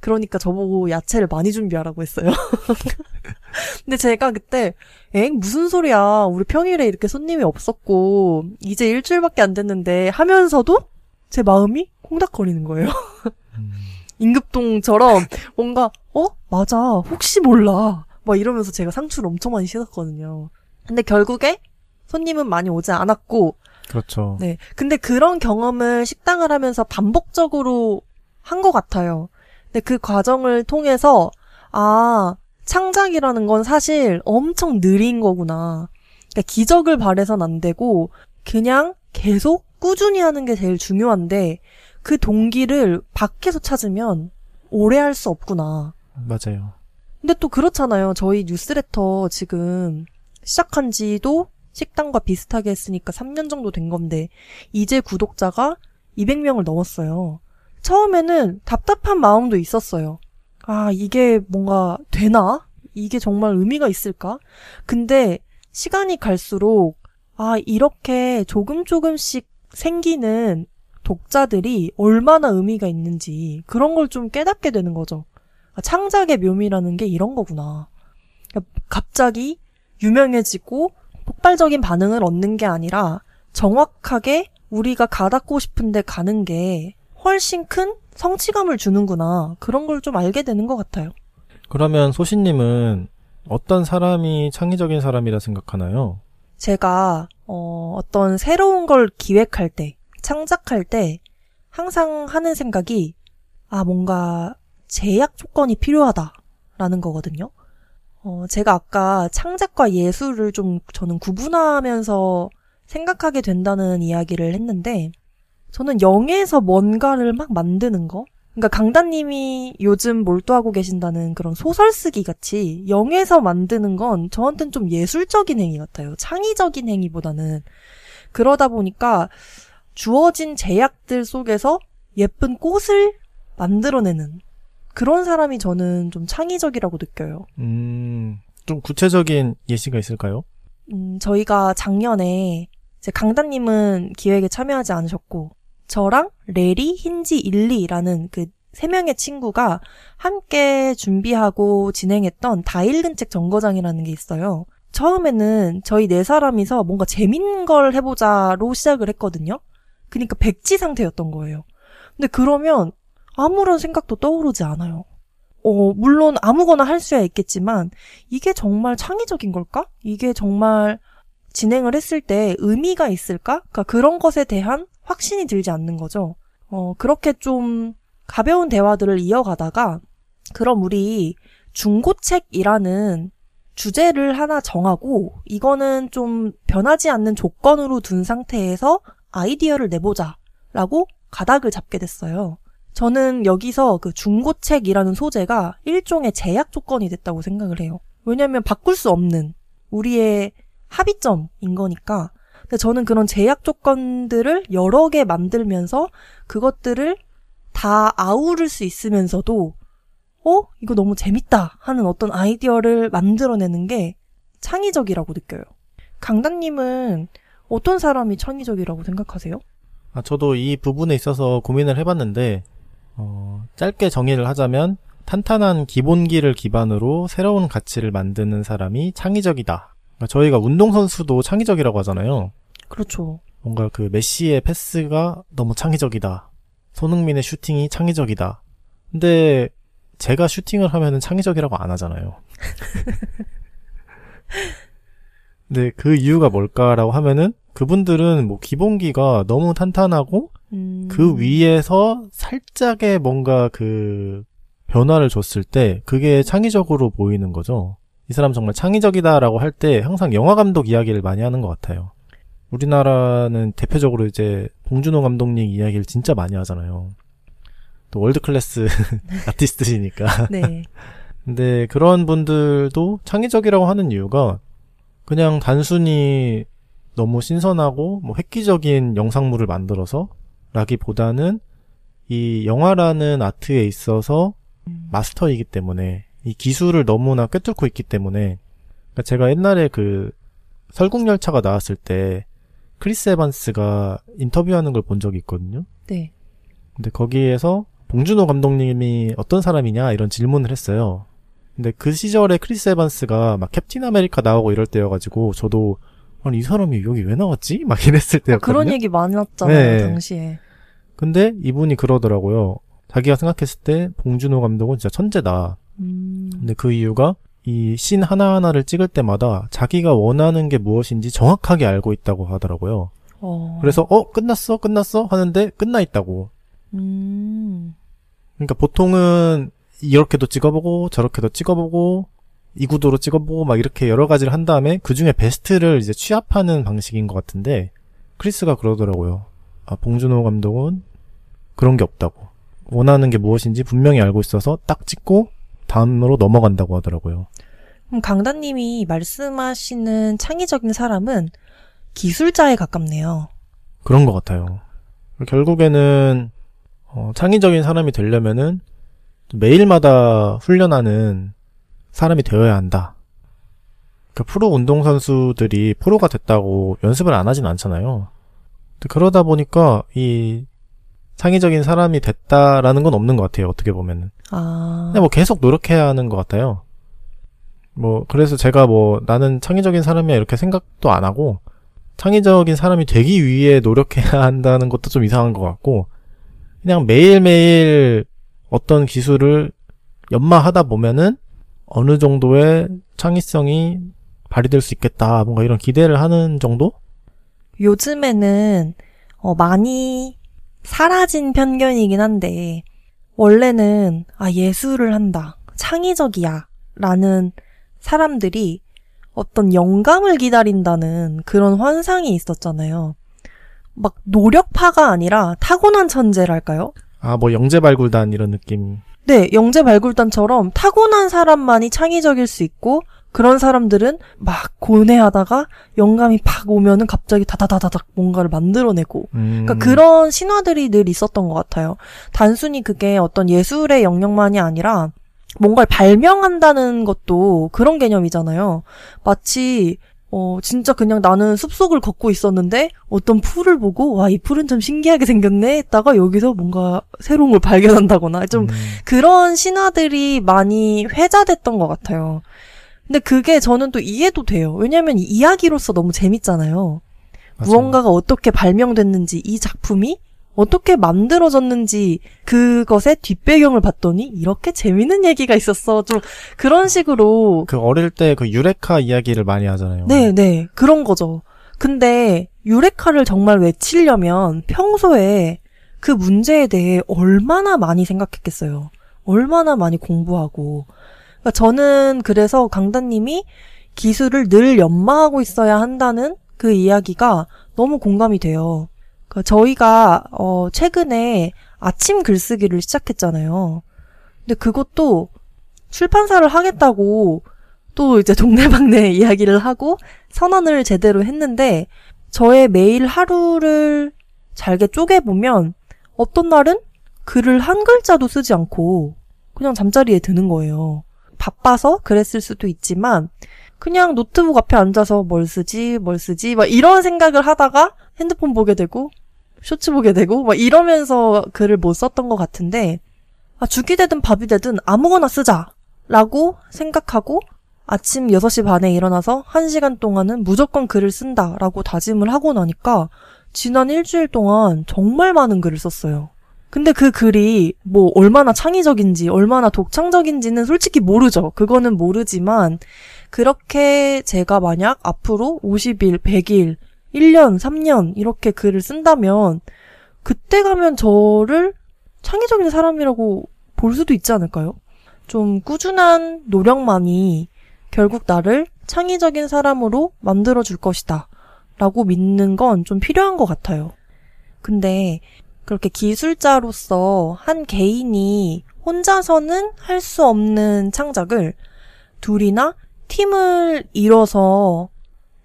그러니까 저보고 야채를 많이 준비하라고 했어요. 근데 제가 그때 엥 무슨 소리야. 우리 평일에 이렇게 손님이 없었고 이제 일주일밖에 안 됐는데 하면서도 제 마음이 콩닥거리는 거예요. 임급동처럼 뭔가 어 맞아 혹시 몰라 막 이러면서 제가 상추를 엄청 많이 씻었거든요. 근데 결국에 손님은 많이 오지 않았고 그렇죠. 네. 근데 그런 경험을 식당을 하면서 반복적으로 한 것 같아요. 근데 그 과정을 통해서, 아, 창작이라는 건 사실 엄청 느린 거구나. 그러니까 기적을 바래선 안 되고, 그냥 계속 꾸준히 하는 게 제일 중요한데, 그 동기를 밖에서 찾으면 오래 할 수 없구나. 맞아요. 근데 또 그렇잖아요. 저희 뉴스레터 지금 시작한 지도 식당과 비슷하게 했으니까 3년 정도 된 건데, 이제 구독자가 200명을 넘었어요. 처음에는 답답한 마음도 있었어요. 아, 이게 뭔가 되나? 이게 정말 의미가 있을까? 근데 시간이 갈수록, 아, 이렇게 조금 조금씩 생기는 독자들이 얼마나 의미가 있는지 그런 걸 좀 깨닫게 되는 거죠. 아, 창작의 묘미라는 게 이런 거구나. 그러니까 갑자기 유명해지고 폭발적인 반응을 얻는 게 아니라 정확하게 우리가 가닿고 싶은데 가는 게 훨씬 큰 성취감을 주는구나. 그런 걸 좀 알게 되는 것 같아요. 그러면 소신님은 어떤 사람이 창의적인 사람이라 생각하나요? 제가 어, 어떤 새로운 걸 기획할 때, 창작할 때 항상 하는 생각이 아 뭔가 제약 조건이 필요하다라는 거거든요. 어, 제가 아까 창작과 예술을 좀 저는 구분하면서 생각하게 된다는 이야기를 했는데 저는 영에서 뭔가를 막 만드는 거? 그러니까 강다님이 요즘 몰두하고 계신다는 그런 소설 쓰기 같이 영에서 만드는 건 저한테는 좀 예술적인 행위 같아요. 창의적인 행위보다는. 그러다 보니까 주어진 제약들 속에서 예쁜 꽃을 만들어내는 그런 사람이 저는 좀 창의적이라고 느껴요. 음, 좀 구체적인 예시가 있을까요? 음, 저희가 작년에 이제 강다님은 기획에 참여하지 않으셨고 저랑 레리, 힌지, 일리라는 그 세 명의 친구가 함께 준비하고 진행했던 다 읽은 책 정거장이라는 게 있어요. 처음에는 저희 네 사람이서 뭔가 재밌는 걸 해보자로 시작을 했거든요. 그러니까 백지 상태였던 거예요. 근데 그러면 아무런 생각도 떠오르지 않아요. 어, 물론 아무거나 할 수야 있겠지만 이게 정말 창의적인 걸까? 이게 정말 진행을 했을 때 의미가 있을까? 그러니까 그런 것에 대한 확신이 들지 않는 거죠. 어, 그렇게 좀 가벼운 대화들을 이어가다가 그럼 우리 중고책이라는 주제를 하나 정하고 이거는 좀 변하지 않는 조건으로 둔 상태에서 아이디어를 내보자 라고 가닥을 잡게 됐어요. 저는 여기서 그 중고책이라는 소재가 일종의 제약 조건이 됐다고 생각을 해요. 왜냐하면 바꿀 수 없는 우리의 합의점인 거니까. 근데 저는 그런 제약 조건들을 여러 개 만들면서 그것들을 다 아우를 수 있으면서도 어? 이거 너무 재밌다 하는 어떤 아이디어를 만들어내는 게 창의적이라고 느껴요. 강단님은 어떤 사람이 창의적이라고 생각하세요? 아, 저도 이 부분에 있어서 고민을 해봤는데, 어, 짧게 정의를 하자면, 탄탄한 기본기를 기반으로 새로운 가치를 만드는 사람이 창의적이다. 그러니까 저희가 운동선수도 창의적이라고 하잖아요. 그렇죠. 뭔가 그 메시의 패스가 너무 창의적이다. 손흥민의 슈팅이 창의적이다. 근데 제가 슈팅을 하면은 창의적이라고 안 하잖아요. 근데 그 이유가 뭘까라고 하면은 그분들은 뭐 기본기가 너무 탄탄하고 음... 그 위에서 살짝의 뭔가 그 변화를 줬을 때 그게 창의적으로 보이는 거죠. 이 사람 정말 창의적이다라고 할 때 항상 영화 감독 이야기를 많이 하는 것 같아요. 우리나라는 대표적으로 이제 봉준호 감독님 이야기를 진짜 많이 하잖아요. 또 world class artist시니까. 네. 근데 그런 분들도 창의적이라고 하는 이유가 그냥 단순히 너무 신선하고 뭐 획기적인 영상물을 만들어서 라기보다는 이 영화라는 아트에 있어서 마스터이기 때문에 이 기술을 너무나 꿰뚫고 있기 때문에 그러니까 제가 옛날에 그 설국열차가 나왔을 때 크리스 에반스가 인터뷰하는 걸 본 적이 있거든요. 네. 근데 거기에서 봉준호 감독님이 어떤 사람이냐 이런 질문을 했어요. 근데 그 시절에 크리스 에반스가 막 캡틴 아메리카 나오고 이럴 때여가지고 저도 아니 이 사람이 여기 왜 나왔지? 막 이랬을 때였거든요. 그런 얘기 많았잖아요 네. 당시에. 근데 이분이 그러더라고요. 자기가 생각했을 때 봉준호 감독은 진짜 천재다. 음... 근데 그 이유가 이 씬 하나하나를 찍을 때마다 자기가 원하는 게 무엇인지 정확하게 알고 있다고 하더라고요. 어... 그래서 어 끝났어 끝났어 하는데 끝나 있다고. 음... 그러니까 보통은 이렇게도 찍어보고 저렇게도 찍어보고 이 구도로 찍어보고 막 이렇게 여러 가지를 한 다음에 그 중에 베스트를 이제 취합하는 방식인 것 같은데 크리스가 그러더라고요. 아 봉준호 감독은 그런 게 없다고 원하는 게 무엇인지 분명히 알고 있어서 딱 찍고 다음으로 넘어간다고 하더라고요. 그럼 강단님이 말씀하시는 창의적인 사람은 기술자에 가깝네요. 그런 것 같아요. 결국에는 어, 창의적인 사람이 되려면은 매일마다 훈련하는 사람이 되어야 한다. 그 프로 운동선수들이 프로가 됐다고 연습을 안 하진 않잖아요. 그러다 보니까 이 창의적인 사람이 됐다라는 건 없는 것 같아요. 어떻게 보면은. 아. 그냥 뭐 계속 노력해야 하는 것 같아요. 뭐 그래서 제가 뭐 나는 창의적인 사람이야 이렇게 생각도 안 하고 창의적인 사람이 되기 위해 노력해야 한다는 것도 좀 이상한 것 같고 그냥 매일매일 어떤 기술을 연마하다 보면은 어느 정도의 창의성이 발휘될 수 있겠다. 뭔가 이런 기대를 하는 정도? 요즘에는 어, 많이 사라진 편견이긴 한데 원래는 아 예술을 한다. 창의적이야. 라는 사람들이 어떤 영감을 기다린다는 그런 환상이 있었잖아요. 막 노력파가 아니라 타고난 천재랄까요? 아, 뭐 영재 발굴단 이런 느낌. 네, 영재 발굴단처럼 타고난 사람만이 창의적일 수 있고 그런 사람들은 막 고뇌하다가 영감이 팍 오면은 갑자기 다다다다닥 뭔가를 만들어내고 음, 그러니까 그런 신화들이 늘 있었던 것 같아요. 단순히 그게 어떤 예술의 영역만이 아니라 뭔가를 발명한다는 것도 그런 개념이잖아요. 마치 어, 진짜 그냥 나는 숲속을 걷고 있었는데 어떤 풀을 보고 와, 이 풀은 좀 신기하게 생겼네 했다가 여기서 뭔가 새로운 걸 발견한다거나 좀 음, 그런 신화들이 많이 회자됐던 것 같아요. 근데 그게 저는 또 이해도 돼요. 왜냐면 이 이야기로서 너무 재밌잖아요. 맞아요. 무언가가 어떻게 발명됐는지 이 작품이 어떻게 만들어졌는지 그것의 뒷배경을 봤더니 이렇게 재밌는 얘기가 있었어. 좀 그런 식으로 그 어릴 때 그 유레카 이야기를 많이 하잖아요. 네, 네. 그런 거죠. 근데 유레카를 정말 외치려면 평소에 그 문제에 대해 얼마나 많이 생각했겠어요. 얼마나 많이 공부하고. 그러니까 저는 그래서 강다님이 기술을 늘 연마하고 있어야 한다는 그 이야기가 너무 공감이 돼요. 그러니까 저희가 어 최근에 아침 글쓰기를 시작했잖아요. 근데 그것도 출판사를 하겠다고 또 이제 동네방네 이야기를 하고 선언을 제대로 했는데 저의 매일 하루를 잘게 쪼개보면 어떤 날은 글을 한 글자도 쓰지 않고 그냥 잠자리에 드는 거예요. 바빠서 그랬을 수도 있지만 그냥 노트북 앞에 앉아서 뭘 쓰지 뭘 쓰지 막 이런 생각을 하다가 핸드폰 보게 되고 쇼츠 보게 되고 막 이러면서 글을 못 썼던 것 같은데 아 죽이 되든 밥이 되든 아무거나 쓰자라고 생각하고 아침 6시 반에 일어나서 1시간 동안은 무조건 글을 쓴다라고 다짐을 하고 나니까 지난 일주일 동안 정말 많은 글을 썼어요. 근데 그 글이 뭐 얼마나 창의적인지, 얼마나 독창적인지는 솔직히 모르죠. 그거는 모르지만 그렇게 제가 만약 앞으로 50일, 100일, 1년, 3년 이렇게 글을 쓴다면 그때 가면 저를 창의적인 사람이라고 볼 수도 있지 않을까요? 좀 꾸준한 노력만이 결국 나를 창의적인 사람으로 만들어줄 것이다. 라고 믿는 건 좀 필요한 것 같아요. 근데 그렇게 기술자로서 한 개인이 혼자서는 할 수 없는 창작을 둘이나 팀을 이뤄서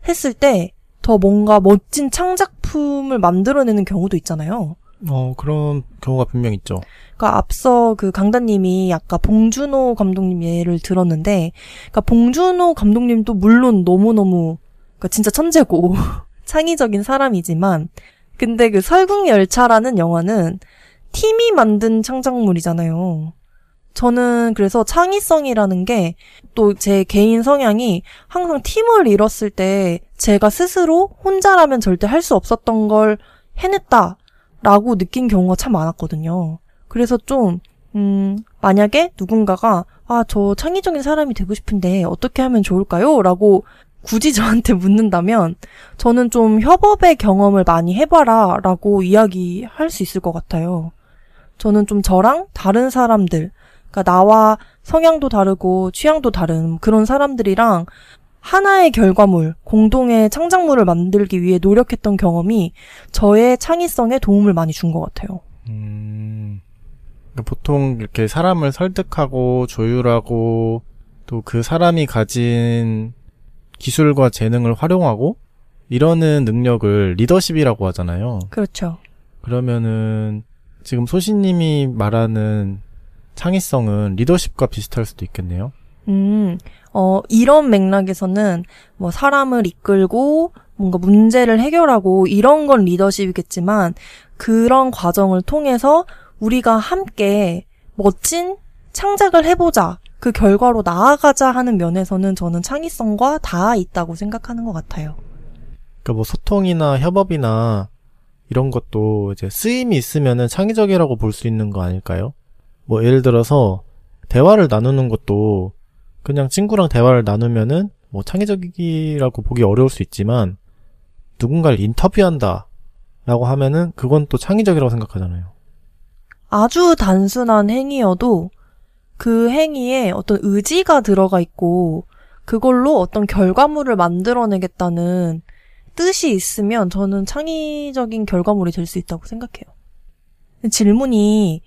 했을 때 더 뭔가 멋진 창작품을 만들어내는 경우도 있잖아요. 어, 그런 경우가 분명 있죠. 그러니까 앞서 그 강다님이 아까 봉준호 감독님 예를 들었는데, 그러니까 봉준호 감독님도 물론 너무너무, 그러니까 진짜 천재고, 창의적인 사람이지만, 근데 그 설국열차라는 영화는 팀이 만든 창작물이잖아요. 저는 그래서 창의성이라는 게 또 제 개인 성향이 항상 팀을 이뤘을 때 제가 스스로 혼자라면 절대 할 수 없었던 걸 해냈다. 라고 느낀 경우가 참 많았거든요. 그래서 좀, 음, 만약에 누군가가, 아, 저 창의적인 사람이 되고 싶은데 어떻게 하면 좋을까요? 라고 굳이 저한테 묻는다면, 저는 좀 협업의 경험을 많이 해봐라. 라고 이야기할 수 있을 것 같아요. 저는 좀 저랑 다른 사람들, 그러니까 나와 성향도 다르고 취향도 다른 그런 사람들이랑 하나의 결과물, 공동의 창작물을 만들기 위해 노력했던 경험이 저의 창의성에 도움을 많이 준 것 같아요. 음, 그러니까 보통 이렇게 사람을 설득하고 조율하고 또 그 사람이 가진 기술과 재능을 활용하고 이러는 능력을 리더십이라고 하잖아요. 그렇죠. 그러면은 지금 소신님이 말하는 창의성은 리더십과 비슷할 수도 있겠네요. 음, 어, 이런 맥락에서는 뭐 사람을 이끌고 뭔가 문제를 해결하고 이런 건 리더십이겠지만 그런 과정을 통해서 우리가 함께 멋진 창작을 해보자. 그 결과로 나아가자 하는 면에서는 저는 창의성과 다 있다고 생각하는 것 같아요. 그러니까 뭐 소통이나 협업이나 이런 것도 이제 쓰임이 있으면은 창의적이라고 볼 수 있는 거 아닐까요? 뭐 예를 들어서 대화를 나누는 것도 그냥 친구랑 대화를 나누면은 뭐 창의적이라고 보기 어려울 수 있지만 누군가를 인터뷰한다 라고 하면은 그건 또 창의적이라고 생각하잖아요. 아주 단순한 행위여도 그 행위에 어떤 의지가 들어가 있고 그걸로 어떤 결과물을 만들어내겠다는 뜻이 있으면 저는 창의적인 결과물이 될 수 있다고 생각해요. 질문이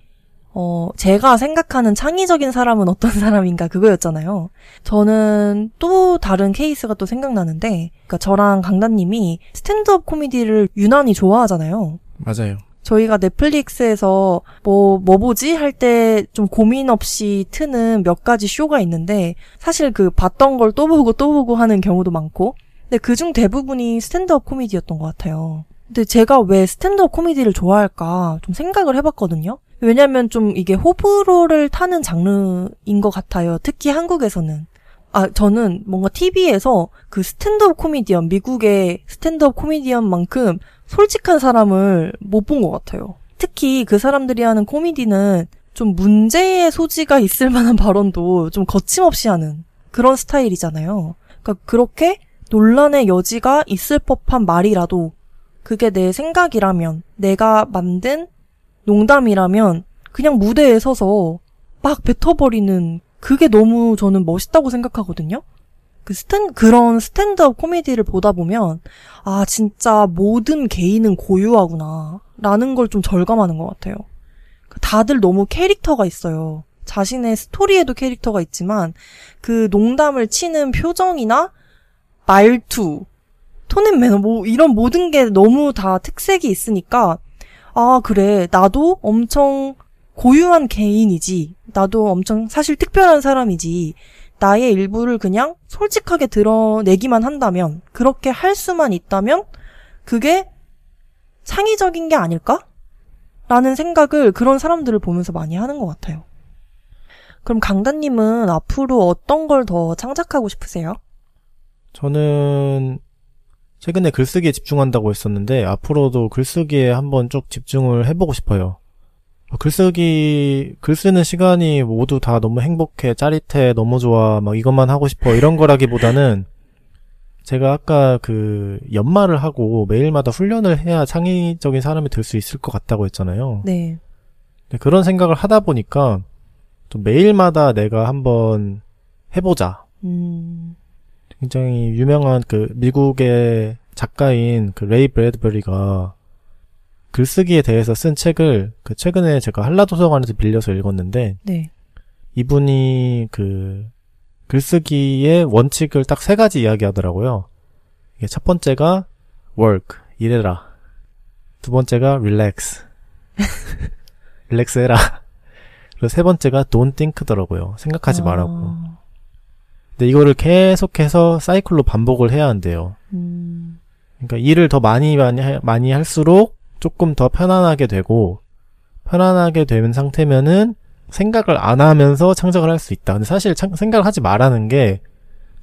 어, 제가 생각하는 창의적인 사람은 어떤 사람인가 그거였잖아요. 저는 또 다른 케이스가 또 생각나는데, 그러니까 저랑 강단님이 스탠드업 코미디를 유난히 좋아하잖아요. 맞아요. 저희가 넷플릭스에서 뭐, 뭐 보지? 할 때 좀 고민 없이 트는 몇 가지 쇼가 있는데, 사실 그 봤던 걸 또 보고 또 보고 하는 경우도 많고, 근데 그중 대부분이 스탠드업 코미디였던 것 같아요. 근데 제가 왜 스탠드업 코미디를 좋아할까 좀 생각을 해봤거든요. 왜냐면 좀 이게 호불호를 타는 장르인 것 같아요. 특히 한국에서는. 아, 저는 뭔가 TV에서 그 스탠드업 코미디언, 미국의 스탠드업 코미디언만큼 솔직한 사람을 못 본 것 같아요. 특히 그 사람들이 하는 코미디는 좀 문제의 소지가 있을 만한 발언도 좀 거침없이 하는 그런 스타일이잖아요. 그러니까 그렇게 논란의 여지가 있을 법한 말이라도 그게 내 생각이라면 내가 만든 농담이라면 그냥 무대에 서서 막 뱉어버리는 그게 너무 저는 멋있다고 생각하거든요. 그 스탠 그런 스탠드업 코미디를 보다 보면 아 진짜 모든 개인은 고유하구나라는 걸 좀 절감하는 것 같아요. 다들 너무 캐릭터가 있어요. 자신의 스토리에도 캐릭터가 있지만 그 농담을 치는 표정이나 말투, tone and manner 뭐 이런 모든 게 너무 다 특색이 있으니까 아 그래 나도 엄청 고유한 개인이지 나도 엄청 사실 특별한 사람이지 나의 일부를 그냥 솔직하게 드러내기만 한다면 그렇게 할 수만 있다면 그게 창의적인 게 아닐까? 라는 생각을 그런 사람들을 보면서 많이 하는 것 같아요. 그럼 강단님은 앞으로 어떤 걸 더 창작하고 싶으세요? 저는 최근에 글쓰기에 집중한다고 했었는데 앞으로도 글쓰기에 한번 쭉 집중을 해보고 싶어요. 글쓰기 글 쓰는 시간이 모두 다 너무 행복해, 짜릿해, 너무 좋아, 막 이것만 하고 싶어 이런 거라기보다는 제가 아까 그 연말을 하고 매일마다 훈련을 해야 창의적인 사람이 될 수 있을 것 같다고 했잖아요. 네. 그런 생각을 하다 보니까 좀 매일마다 내가 한번 해보자. 음. 굉장히 유명한 그 미국의 작가인 그 레이 브래드버리가 글쓰기에 대해서 쓴 책을 그 최근에 제가 한라 도서관에서 빌려서 읽었는데 네. 이분이 그 글쓰기의 원칙을 딱 세 가지 이야기하더라고요. 이게 첫 번째가 work 일해라. 두 번째가 relax 릴렉스 해라. 그리고 세 번째가 don't think더라고요. 생각하지 아. 말라고. 근데 이거를 계속해서 사이클로 반복을 해야 한대요. 음. 그러니까 일을 더 많이 많이 하- 많이 할수록 조금 더 편안하게 되고 편안하게 되는 상태면은 생각을 안 하면서 창작을 할 수 있다. 근데 사실 창- 생각을 하지 말라는 게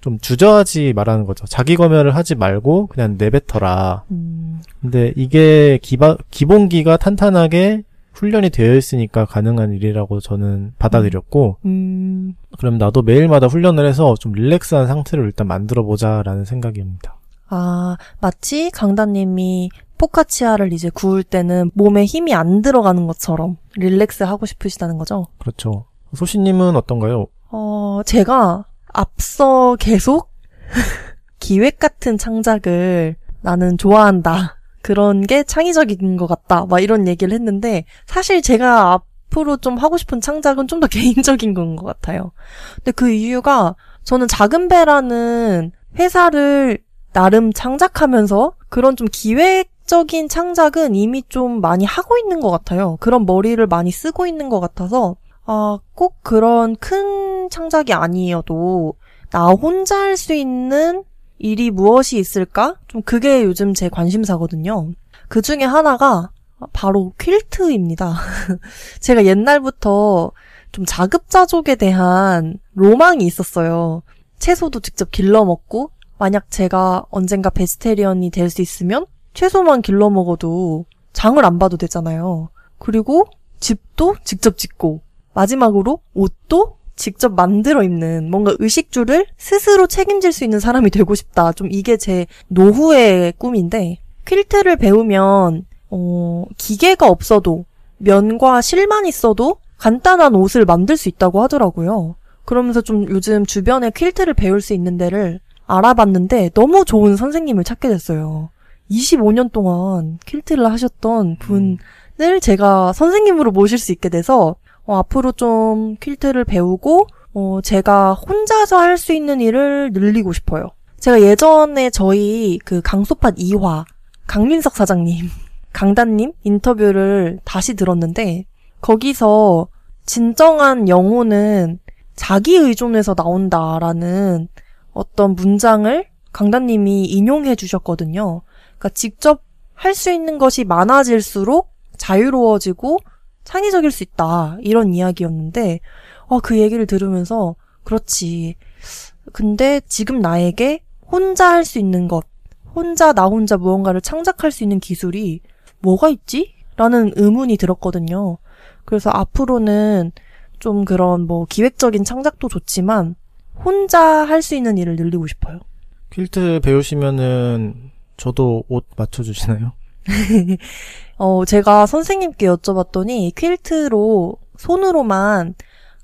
좀 주저하지 말라는 거죠. 자기 검열을 하지 말고 그냥 내뱉어라. 음. 근데 이게 기바, 기본기가 탄탄하게 훈련이 되어 있으니까 가능한 일이라고 저는 받아들였고 음. 그럼 나도 매일마다 훈련을 해서 좀 릴렉스한 상태를 일단 만들어 보자라는 생각입니다. 아, 마치 강다님이 포카치아를 이제 구울 때는 몸에 힘이 안 들어가는 것처럼 릴렉스 하고 싶으시다는 거죠? 그렇죠. 소시님은 어떤가요? 어, 제가 앞서 계속 기획 같은 창작을 나는 좋아한다. 그런 게 창의적인 것 같다. 막 이런 얘기를 했는데, 사실 제가 앞으로 좀 하고 싶은 창작은 좀 더 개인적인 건 것 같아요. 근데 그 이유가 저는 작은 배라는 회사를 나름 창작하면서 그런 좀 기획적인 창작은 이미 좀 많이 하고 있는 것 같아요. 그런 머리를 많이 쓰고 있는 것 같아서 아, 꼭 그런 큰 창작이 아니어도 나 혼자 할 수 있는 일이 무엇이 있을까? 좀 그게 요즘 제 관심사거든요. 그 중에 하나가 바로 퀼트입니다. 제가 옛날부터 좀 자급자족에 대한 로망이 있었어요. 채소도 직접 길러 먹고, 만약 제가 언젠가 베지테리언이 될 수 있으면 채소만 길러 먹어도 장을 안 봐도 되잖아요. 그리고 집도 직접 짓고, 마지막으로 옷도 직접 만들어 입는 뭔가 의식주를 스스로 책임질 수 있는 사람이 되고 싶다. 좀 이게 제 노후의 꿈인데 퀼트를 배우면 어, 기계가 없어도 면과 실만 있어도 간단한 옷을 만들 수 있다고 하더라고요. 그러면서 좀 요즘 주변에 퀼트를 배울 수 있는 데를 알아봤는데 너무 좋은 선생님을 찾게 됐어요. 25년 동안 퀼트를 하셨던 분을 제가 선생님으로 모실 수 있게 돼서 어, 앞으로 좀 퀼트를 배우고 어, 제가 혼자서 할 수 있는 일을 늘리고 싶어요. 제가 예전에 저희 그 강소팟 2화 강민석 사장님, 강단님 인터뷰를 다시 들었는데 거기서 진정한 영혼은 자기 의존에서 나온다라는 어떤 문장을 강단님이 인용해 주셨거든요. 그러니까 직접 할 수 있는 것이 많아질수록 자유로워지고 창의적일 수 있다. 이런 이야기였는데, 어, 그 얘기를 들으면서, 그렇지. 근데 지금 나에게 혼자 할 수 있는 것, 혼자 나 혼자 무언가를 창작할 수 있는 기술이 뭐가 있지? 라는 의문이 들었거든요. 그래서 앞으로는 좀 그런 뭐 기획적인 창작도 좋지만 혼자 할 수 있는 일을 늘리고 싶어요. 퀼트 배우시면은 저도 옷 맞춰주시나요? 어, 제가 선생님께 여쭤봤더니 퀼트로 손으로만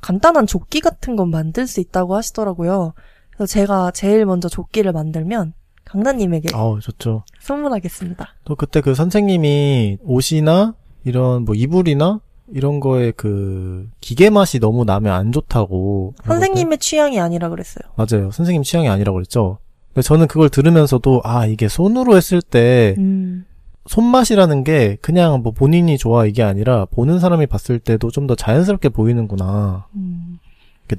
간단한 조끼 같은 건 만들 수 있다고 하시더라고요. 그래서 제가 제일 먼저 조끼를 만들면 강단님에게 아우, 좋죠. 선물하겠습니다. 또 그때 그 선생님이 옷이나 이런 뭐 이불이나 이런 거에 그 기계 맛이 너무 나면 안 좋다고. 선생님의 취향이 아니라 그랬어요. 맞아요. 선생님 취향이 아니라고 그랬죠. 근데 저는 그걸 들으면서도 아 이게 손으로 했을 때 음, 손맛이라는 게 그냥 뭐 본인이 좋아 이게 아니라 보는 사람이 봤을 때도 좀 더 자연스럽게 보이는구나. 음.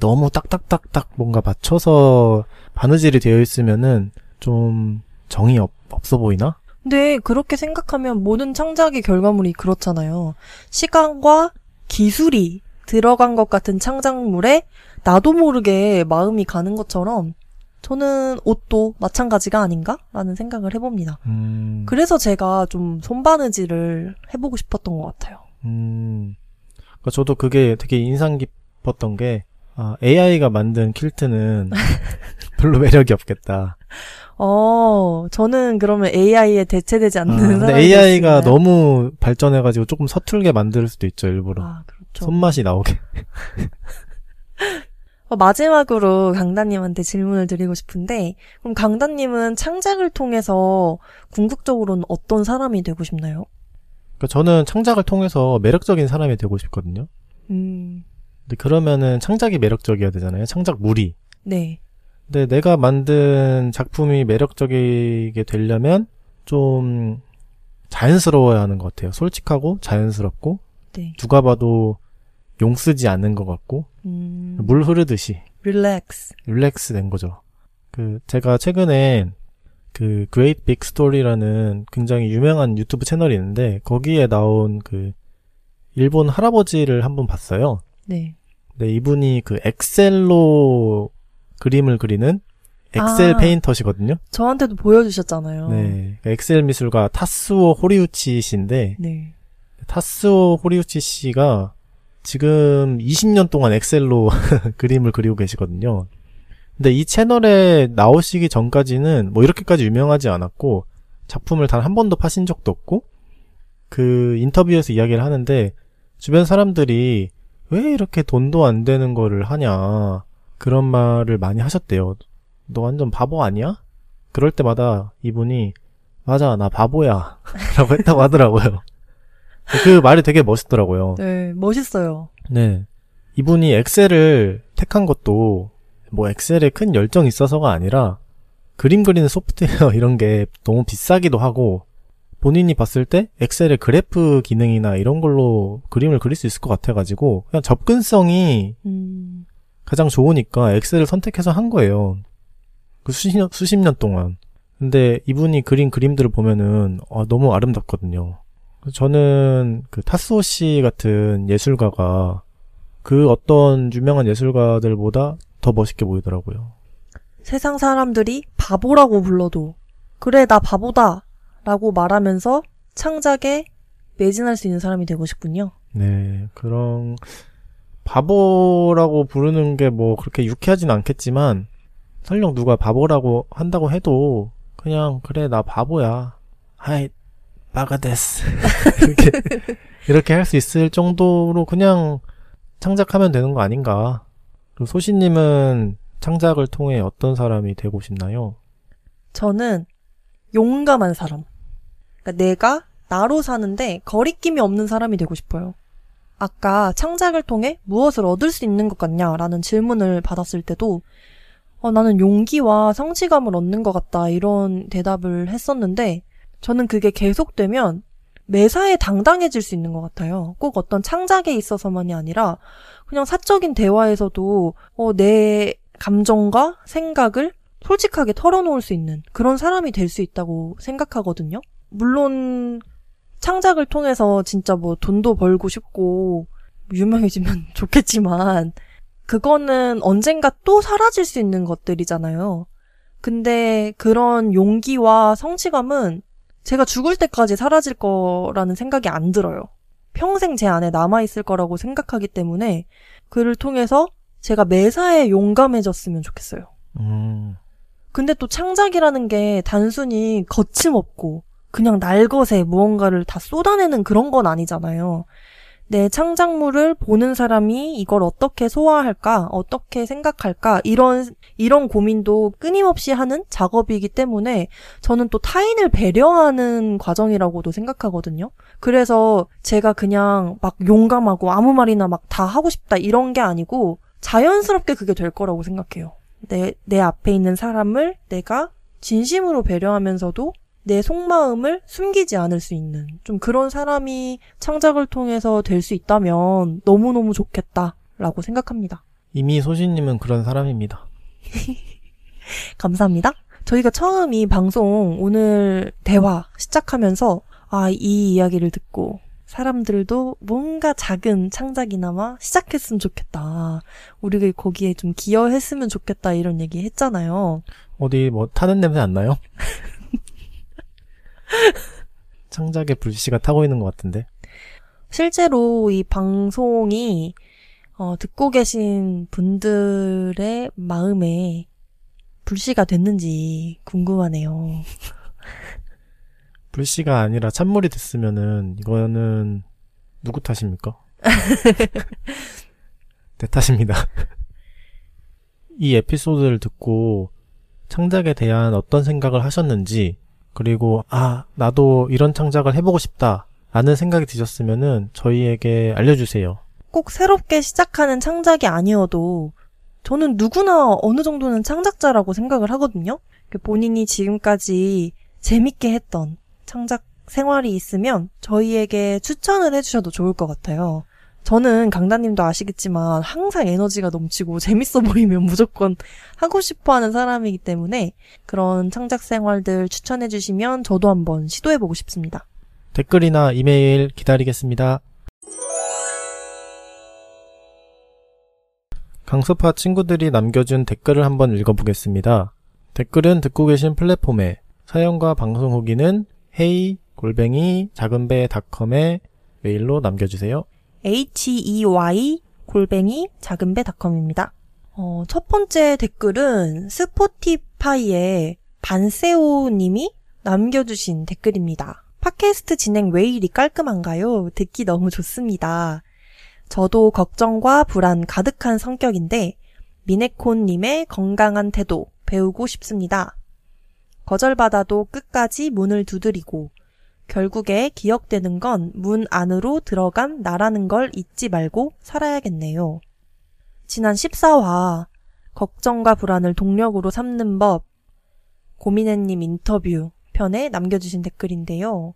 너무 딱딱딱딱 뭔가 맞춰서 바느질이 되어 있으면은 좀 정이 없, 없어 보이나? 근데 그렇게 생각하면 모든 창작의 결과물이 그렇잖아요. 시간과 기술이 들어간 것 같은 창작물에 나도 모르게 마음이 가는 것처럼 저는 옷도 마찬가지가 아닌가라는 생각을 해봅니다. 음, 그래서 제가 좀 손바느질을 해보고 싶었던 것 같아요. 음. 그러니까 저도 그게 되게 인상 깊었던 게 아, AI가 만든 퀼트는 별로 매력이 없겠다. 어, 저는 그러면 AI에 대체되지 아, 않는 사람이 AI가 됐을까요? 너무 발전해가지고 조금 서툴게 만들 수도 있죠 일부러 아, 그렇죠. 손맛이 나오게. 어, 마지막으로 강다님한테 질문을 드리고 싶은데, 그럼 강다님은 창작을 통해서 궁극적으로는 어떤 사람이 되고 싶나요? 그러니까 저는 창작을 통해서 매력적인 사람이 되고 싶거든요. 음, 근데 그러면은 창작이 매력적이어야 되잖아요. 창작물이. 네. 근데 내가 만든 작품이 매력적이게 되려면 좀 자연스러워야 하는 것 같아요. 솔직하고 자연스럽고 네. 누가 봐도 용 쓰지 않는 것 같고 음, 물 흐르듯이 릴렉스. 릴렉스 된 거죠. 그 제가 최근에 그 Great Big Story라는 굉장히 유명한 유튜브 채널이 있는데 거기에 나온 그 일본 할아버지를 한번 봤어요. 네. 네, 이분이 그 엑셀로 그림을 그리는 엑셀 아. 페인터시거든요. 저한테도 보여주셨잖아요. 네. 그 엑셀 미술가 타스오 호리우치 씨인데 네. 타스오 호리우치 씨가 지금 20년 동안 엑셀로 그림을 그리고 계시거든요. 근데 이 채널에 나오시기 전까지는 뭐 이렇게까지 유명하지 않았고 작품을 단 한 번도 파신 적도 없고 그 인터뷰에서 이야기를 하는데 주변 사람들이 왜 이렇게 돈도 안 되는 거를 하냐 그런 말을 많이 하셨대요. 너 완전 바보 아니야? 그럴 때마다 이분이 맞아 나 바보야 라고 했다고 하더라고요. 그 말이 되게 멋있더라고요. 네, 멋있어요. 네. 이분이 엑셀을 택한 것도 뭐 엑셀에 큰 열정이 있어서가 아니라 그림 그리는 소프트웨어 이런 게 너무 비싸기도 하고 본인이 봤을 때 엑셀의 그래프 기능이나 이런 걸로 그림을 그릴 수 있을 것 같아가지고 그냥 접근성이 음, 가장 좋으니까 엑셀을 선택해서 한 거예요. 그 수십 년, 수십 년 동안. 근데 이분이 그린 그림들을 보면은 아, 너무 아름답거든요. 저는 그 타스오 씨 같은 예술가가 그 어떤 유명한 예술가들보다 더 멋있게 보이더라고요. 세상 사람들이 바보라고 불러도, 그래, 나 바보다! 라고 말하면서 창작에 매진할 수 있는 사람이 되고 싶군요. 네, 그런 바보라고 부르는 게 뭐 그렇게 유쾌하진 않겠지만 설령 누가 바보라고 한다고 해도 그냥 그래 나 바보야. 하이 바가데스 이렇게 이렇게 할 수 있을 정도로 그냥 창작하면 되는 거 아닌가. 그리고 소시님은 창작을 통해 어떤 사람이 되고 싶나요? 저는 용감한 사람. 그러니까 내가 나로 사는데 거리낌이 없는 사람이 되고 싶어요. 아까 창작을 통해 무엇을 얻을 수 있는 것 같냐라는 질문을 받았을 때도 어, 나는 용기와 성취감을 얻는 것 같다 이런 대답을 했었는데 저는 그게 계속되면 매사에 당당해질 수 있는 것 같아요. 꼭 어떤 창작에 있어서만이 아니라 그냥 사적인 대화에서도 어, 내 감정과 생각을 솔직하게 털어놓을 수 있는 그런 사람이 될 수 있다고 생각하거든요. 물론 창작을 통해서 진짜 뭐 돈도 벌고 싶고 유명해지면 좋겠지만 그거는 언젠가 또 사라질 수 있는 것들이잖아요. 근데 그런 용기와 성취감은 제가 죽을 때까지 사라질 거라는 생각이 안 들어요. 평생 제 안에 남아있을 거라고 생각하기 때문에 그를 통해서 제가 매사에 용감해졌으면 좋겠어요. 음, 근데 또 창작이라는 게 단순히 거침없고 그냥 날것에 무언가를 다 쏟아내는 그런 건 아니잖아요. 내 창작물을 보는 사람이 이걸 어떻게 소화할까, 어떻게 생각할까, 이런, 이런 고민도 끊임없이 하는 작업이기 때문에 저는 또 타인을 배려하는 과정이라고도 생각하거든요. 그래서 제가 그냥 막 용감하고 아무 말이나 막 다 하고 싶다 이런 게 아니고 자연스럽게 그게 될 거라고 생각해요. 내, 내 앞에 있는 사람을 내가 진심으로 배려하면서도 내 속마음을 숨기지 않을 수 있는 좀 그런 사람이 창작을 통해서 될 수 있다면 너무너무 좋겠다라고 생각합니다. 이미 소신님은 그런 사람입니다. 감사합니다. 저희가 처음 이 방송 오늘 대화 시작하면서 아, 이 이야기를 듣고 사람들도 뭔가 작은 창작이나마 시작했으면 좋겠다. 우리가 거기에 좀 기여했으면 좋겠다 이런 얘기 했잖아요. 어디 뭐 타는 냄새 안 나요? 창작의 불씨가 타고 있는 것 같은데. 실제로 이 방송이 어, 듣고 계신 분들의 마음에 불씨가 됐는지 궁금하네요. 불씨가 아니라 찬물이 됐으면은 이거는 누구 탓입니까? 내 탓입니다. 이 에피소드를 듣고 창작에 대한 어떤 생각을 하셨는지 그리고 아 나도 이런 창작을 해보고 싶다 라는 생각이 드셨으면은 저희에게 알려주세요. 꼭 새롭게 시작하는 창작이 아니어도 저는 누구나 어느 정도는 창작자라고 생각을 하거든요. 그 본인이 지금까지 재밌게 했던 창작 생활이 있으면 저희에게 추천을 해주셔도 좋을 것 같아요. 저는 강다님도 아시겠지만 항상 에너지가 넘치고 재밌어 보이면 무조건 하고 싶어 하는 사람이기 때문에 그런 창작 생활들 추천해 주시면 저도 한번 시도해 보고 싶습니다. 댓글이나 이메일 기다리겠습니다. 강소파 친구들이 남겨준 댓글을 한번 읽어보겠습니다. 댓글은 듣고 계신 플랫폼에 사연과 방송 후기는 헤이 골뱅이 작은배 닷컴에 메일로 남겨주세요. Hey 골뱅이 작은 배닷컴입니다. 어, 첫 번째 댓글은 스포티파이의 반세오 님이 남겨주신 댓글입니다. 팟캐스트 진행 왜 이리 깔끔한가요? 듣기 너무 좋습니다. 저도 걱정과 불안 가득한 성격인데 미네콘님의 건강한 태도 배우고 싶습니다. 거절받아도 끝까지 문을 두드리고 결국에 기억되는 건 문 안으로 들어간 나라는 걸 잊지 말고 살아야겠네요. 지난 14화 걱정과 불안을 동력으로 삼는 법 고민혜님 인터뷰 편에 남겨주신 댓글인데요.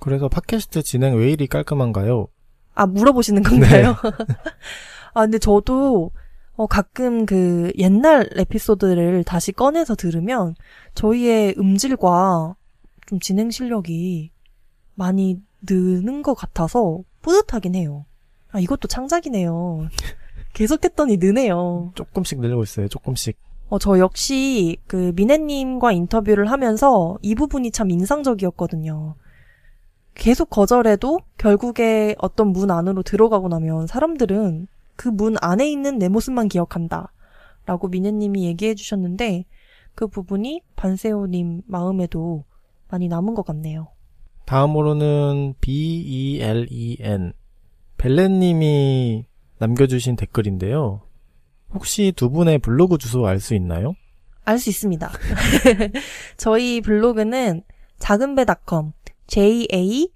그래서 팟캐스트 진행 왜 이리 깔끔한가요? 아, 물어보시는 건가요? 아, 근데 저도 어, 가끔 그 옛날 에피소드를 다시 꺼내서 들으면 저희의 음질과 좀 진행 실력이 많이 느는 것 같아서 뿌듯하긴 해요. 아, 이것도 창작이네요. 계속 했더니 느네요. 조금씩 늘고 있어요. 조금씩. 어, 저 역시 그 미네님과 인터뷰를 하면서 이 부분이 참 인상적이었거든요. 계속 거절해도 결국에 어떤 문 안으로 들어가고 나면 사람들은 그 문 안에 있는 내 모습만 기억한다. 라고 미네님이 얘기해 주셨는데 그 부분이 반세호님 마음에도 많이 남은 것 같네요. 다음으로는 B-E-L-E-N 벨렌님이 남겨주신 댓글인데요. 혹시 두 분의 블로그 주소 알 수 있나요? 알 수 있습니다. 저희 블로그는 작은배.com j-a-g-u-n-b-a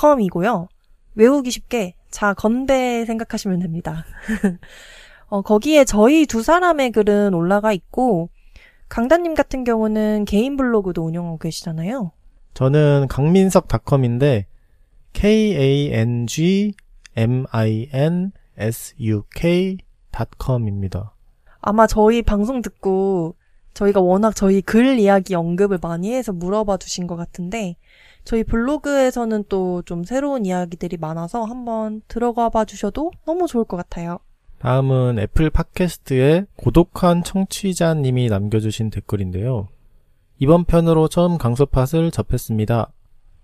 .com이고요. 외우기 쉽게 자 건배 생각하시면 됩니다. 어, 거기에 저희 두 사람의 글은 올라가 있고 강다님 같은 경우는 개인 블로그도 운영하고 계시잖아요. 저는 강민석닷컴인데 K-A-N-G M-I-N-S-U-K 닷컴입니다. 아마 저희 방송 듣고 저희가 워낙 저희 글 이야기 언급을 많이 해서 물어봐 주신 것 같은데 저희 블로그에서는 또 좀 새로운 이야기들이 많아서 한번 들어가 봐 주셔도 너무 좋을 것 같아요. 다음은 애플 팟캐스트에 고독한 청취자님이 남겨주신 댓글인데요. 이번 편으로 처음 강소팟을 접했습니다.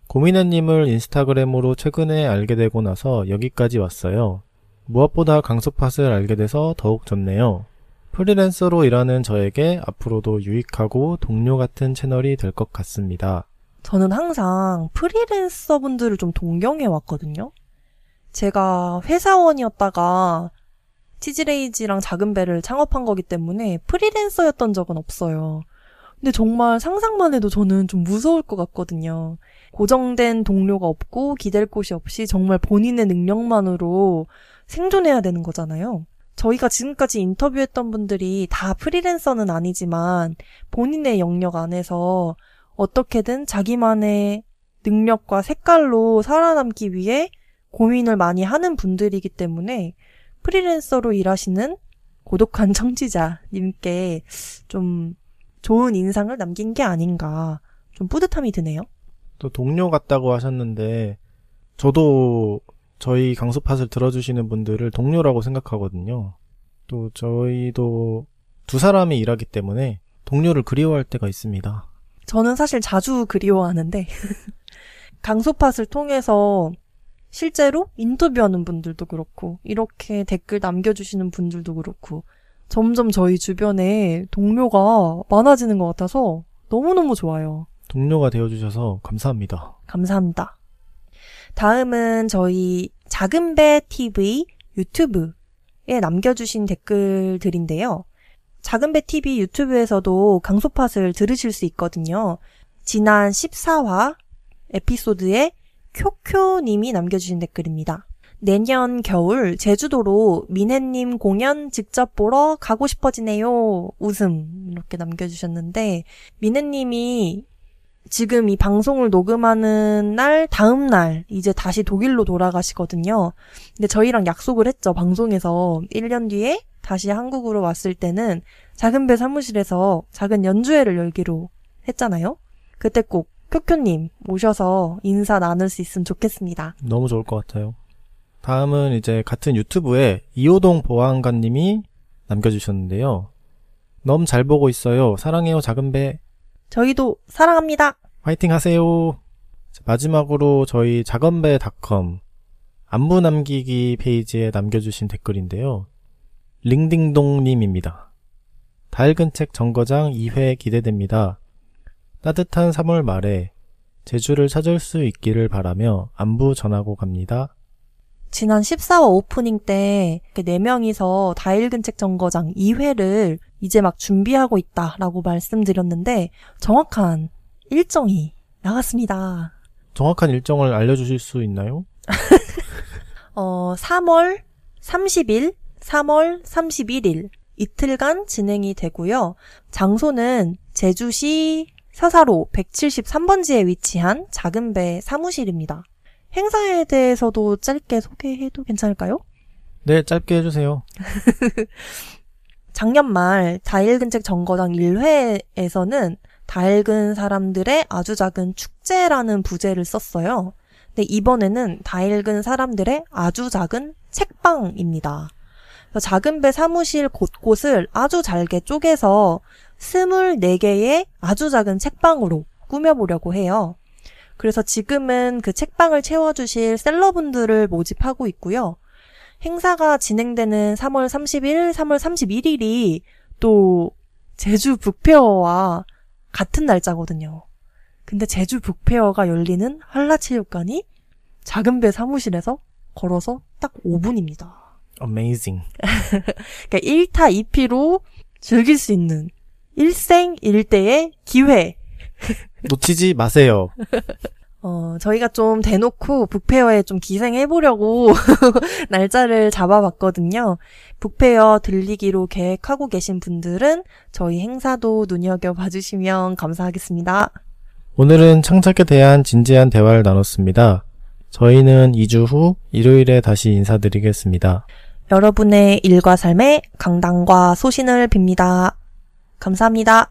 고민혜님을 인스타그램으로 최근에 알게 되고 나서 여기까지 왔어요. 무엇보다 강소팟을 알게 돼서 더욱 좋네요. 프리랜서로 일하는 저에게 앞으로도 유익하고 동료 같은 채널이 될 것 같습니다. 저는 항상 프리랜서 분들을 좀 동경해 왔거든요. 제가 회사원이었다가 치즈레이지랑 작은 배를 창업한 거기 때문에 프리랜서였던 적은 없어요. 근데 정말 상상만 해도 저는 좀 무서울 것 같거든요. 고정된 동료가 없고 기댈 곳이 없이 정말 본인의 능력만으로 생존해야 되는 거잖아요. 저희가 지금까지 인터뷰했던 분들이 다 프리랜서는 아니지만 본인의 영역 안에서 어떻게든 자기만의 능력과 색깔로 살아남기 위해 고민을 많이 하는 분들이기 때문에 프리랜서로 일하시는 고독한 청취자님께 좀 좋은 인상을 남긴 게 아닌가 좀 뿌듯함이 드네요. 또 동료 같다고 하셨는데 저도 저희 강수팟을 들어주시는 분들을 동료라고 생각하거든요. 또 저희도 두 사람이 일하기 때문에 동료를 그리워할 때가 있습니다. 저는 사실 자주 그리워하는데 강소팟을 통해서 실제로 인터뷰하는 분들도 그렇고 이렇게 댓글 남겨주시는 분들도 그렇고 점점 저희 주변에 동료가 많아지는 것 같아서 너무너무 좋아요. 동료가 되어주셔서 감사합니다. 감사합니다. 다음은 저희 작은배 TV 유튜브에 남겨주신 댓글들인데요. 작은배 TV 유튜브에서도 강소팟을 들으실 수 있거든요. 지난 14화 에피소드에 쿄쿄님이 남겨주신 댓글입니다. 내년 겨울 제주도로 민혜님 공연 직접 보러 가고 싶어지네요. 웃음 이렇게 남겨주셨는데 민혜님이 지금 이 방송을 녹음하는 날 다음 날 이제 다시 독일로 돌아가시거든요. 근데 저희랑 약속을 했죠. 방송에서 1년 뒤에 다시 한국으로 왔을 때는 작은 배 사무실에서 작은 연주회를 열기로 했잖아요. 그때 꼭 쿄쿄님 모셔서 인사 나눌 수 있으면 좋겠습니다. 너무 좋을 것 같아요. 다음은 이제 같은 유튜브에 이호동 보안관님이 남겨주셨는데요. 너무 잘 보고 있어요. 사랑해요, 작은 배. 저희도 사랑합니다. 화이팅 하세요. 마지막으로 저희 작은배닷컴 안부 남기기 페이지에 남겨주신 댓글인데요. 링딩동님입니다. 다익은 책 정거장 2회 기대됩니다. 따뜻한 3월 말에 제주를 찾을 수 있기를 바라며 안부 전하고 갑니다. 지난 14화 오프닝 때 4명이서 다 읽은 책 정거장 2회를 이제 막 준비하고 있다라고 말씀드렸는데 정확한 일정이 나갔습니다. 정확한 일정을 알려주실 수 있나요? 어, 3월 30일, 3월 31일 이틀간 진행이 되고요. 장소는 제주시 서사로 173번지에 위치한 작은 배 사무실입니다. 행사에 대해서도 짧게 소개해도 괜찮을까요? 네, 짧게 해주세요. 작년 말 다일근 책 정거장 1회에서는 다일근 사람들의 아주 작은 축제라는 부제를 썼어요. 근데 이번에는 다일근 사람들의 아주 작은 책방입니다. 작은 배 사무실 곳곳을 아주 잘게 쪼개서 24개의 아주 작은 책방으로 꾸며보려고 해요. 그래서 지금은 그 책방을 채워주실 셀러분들을 모집하고 있고요. 행사가 진행되는 3월 30일, 3월 31일이 또 제주 북페어와 같은 날짜거든요. 근데 제주 북페어가 열리는 한라체육관이 작은 배 사무실에서 걸어서 딱 5분입니다. Amazing. 그러니까 1타 2피로 즐길 수 있는 일생 일대의 기회. 놓치지 마세요. 어, 저희가 좀 대놓고 북페어에 좀 기생해보려고 날짜를 잡아봤거든요. 북페어 들리기로 계획하고 계신 분들은 저희 행사도 눈여겨 봐주시면 감사하겠습니다. 오늘은 창작에 대한 진지한 대화를 나눴습니다. 저희는 2주 후 일요일에 다시 인사드리겠습니다. 여러분의 일과 삶에 강당과 소신을 빕니다. 감사합니다.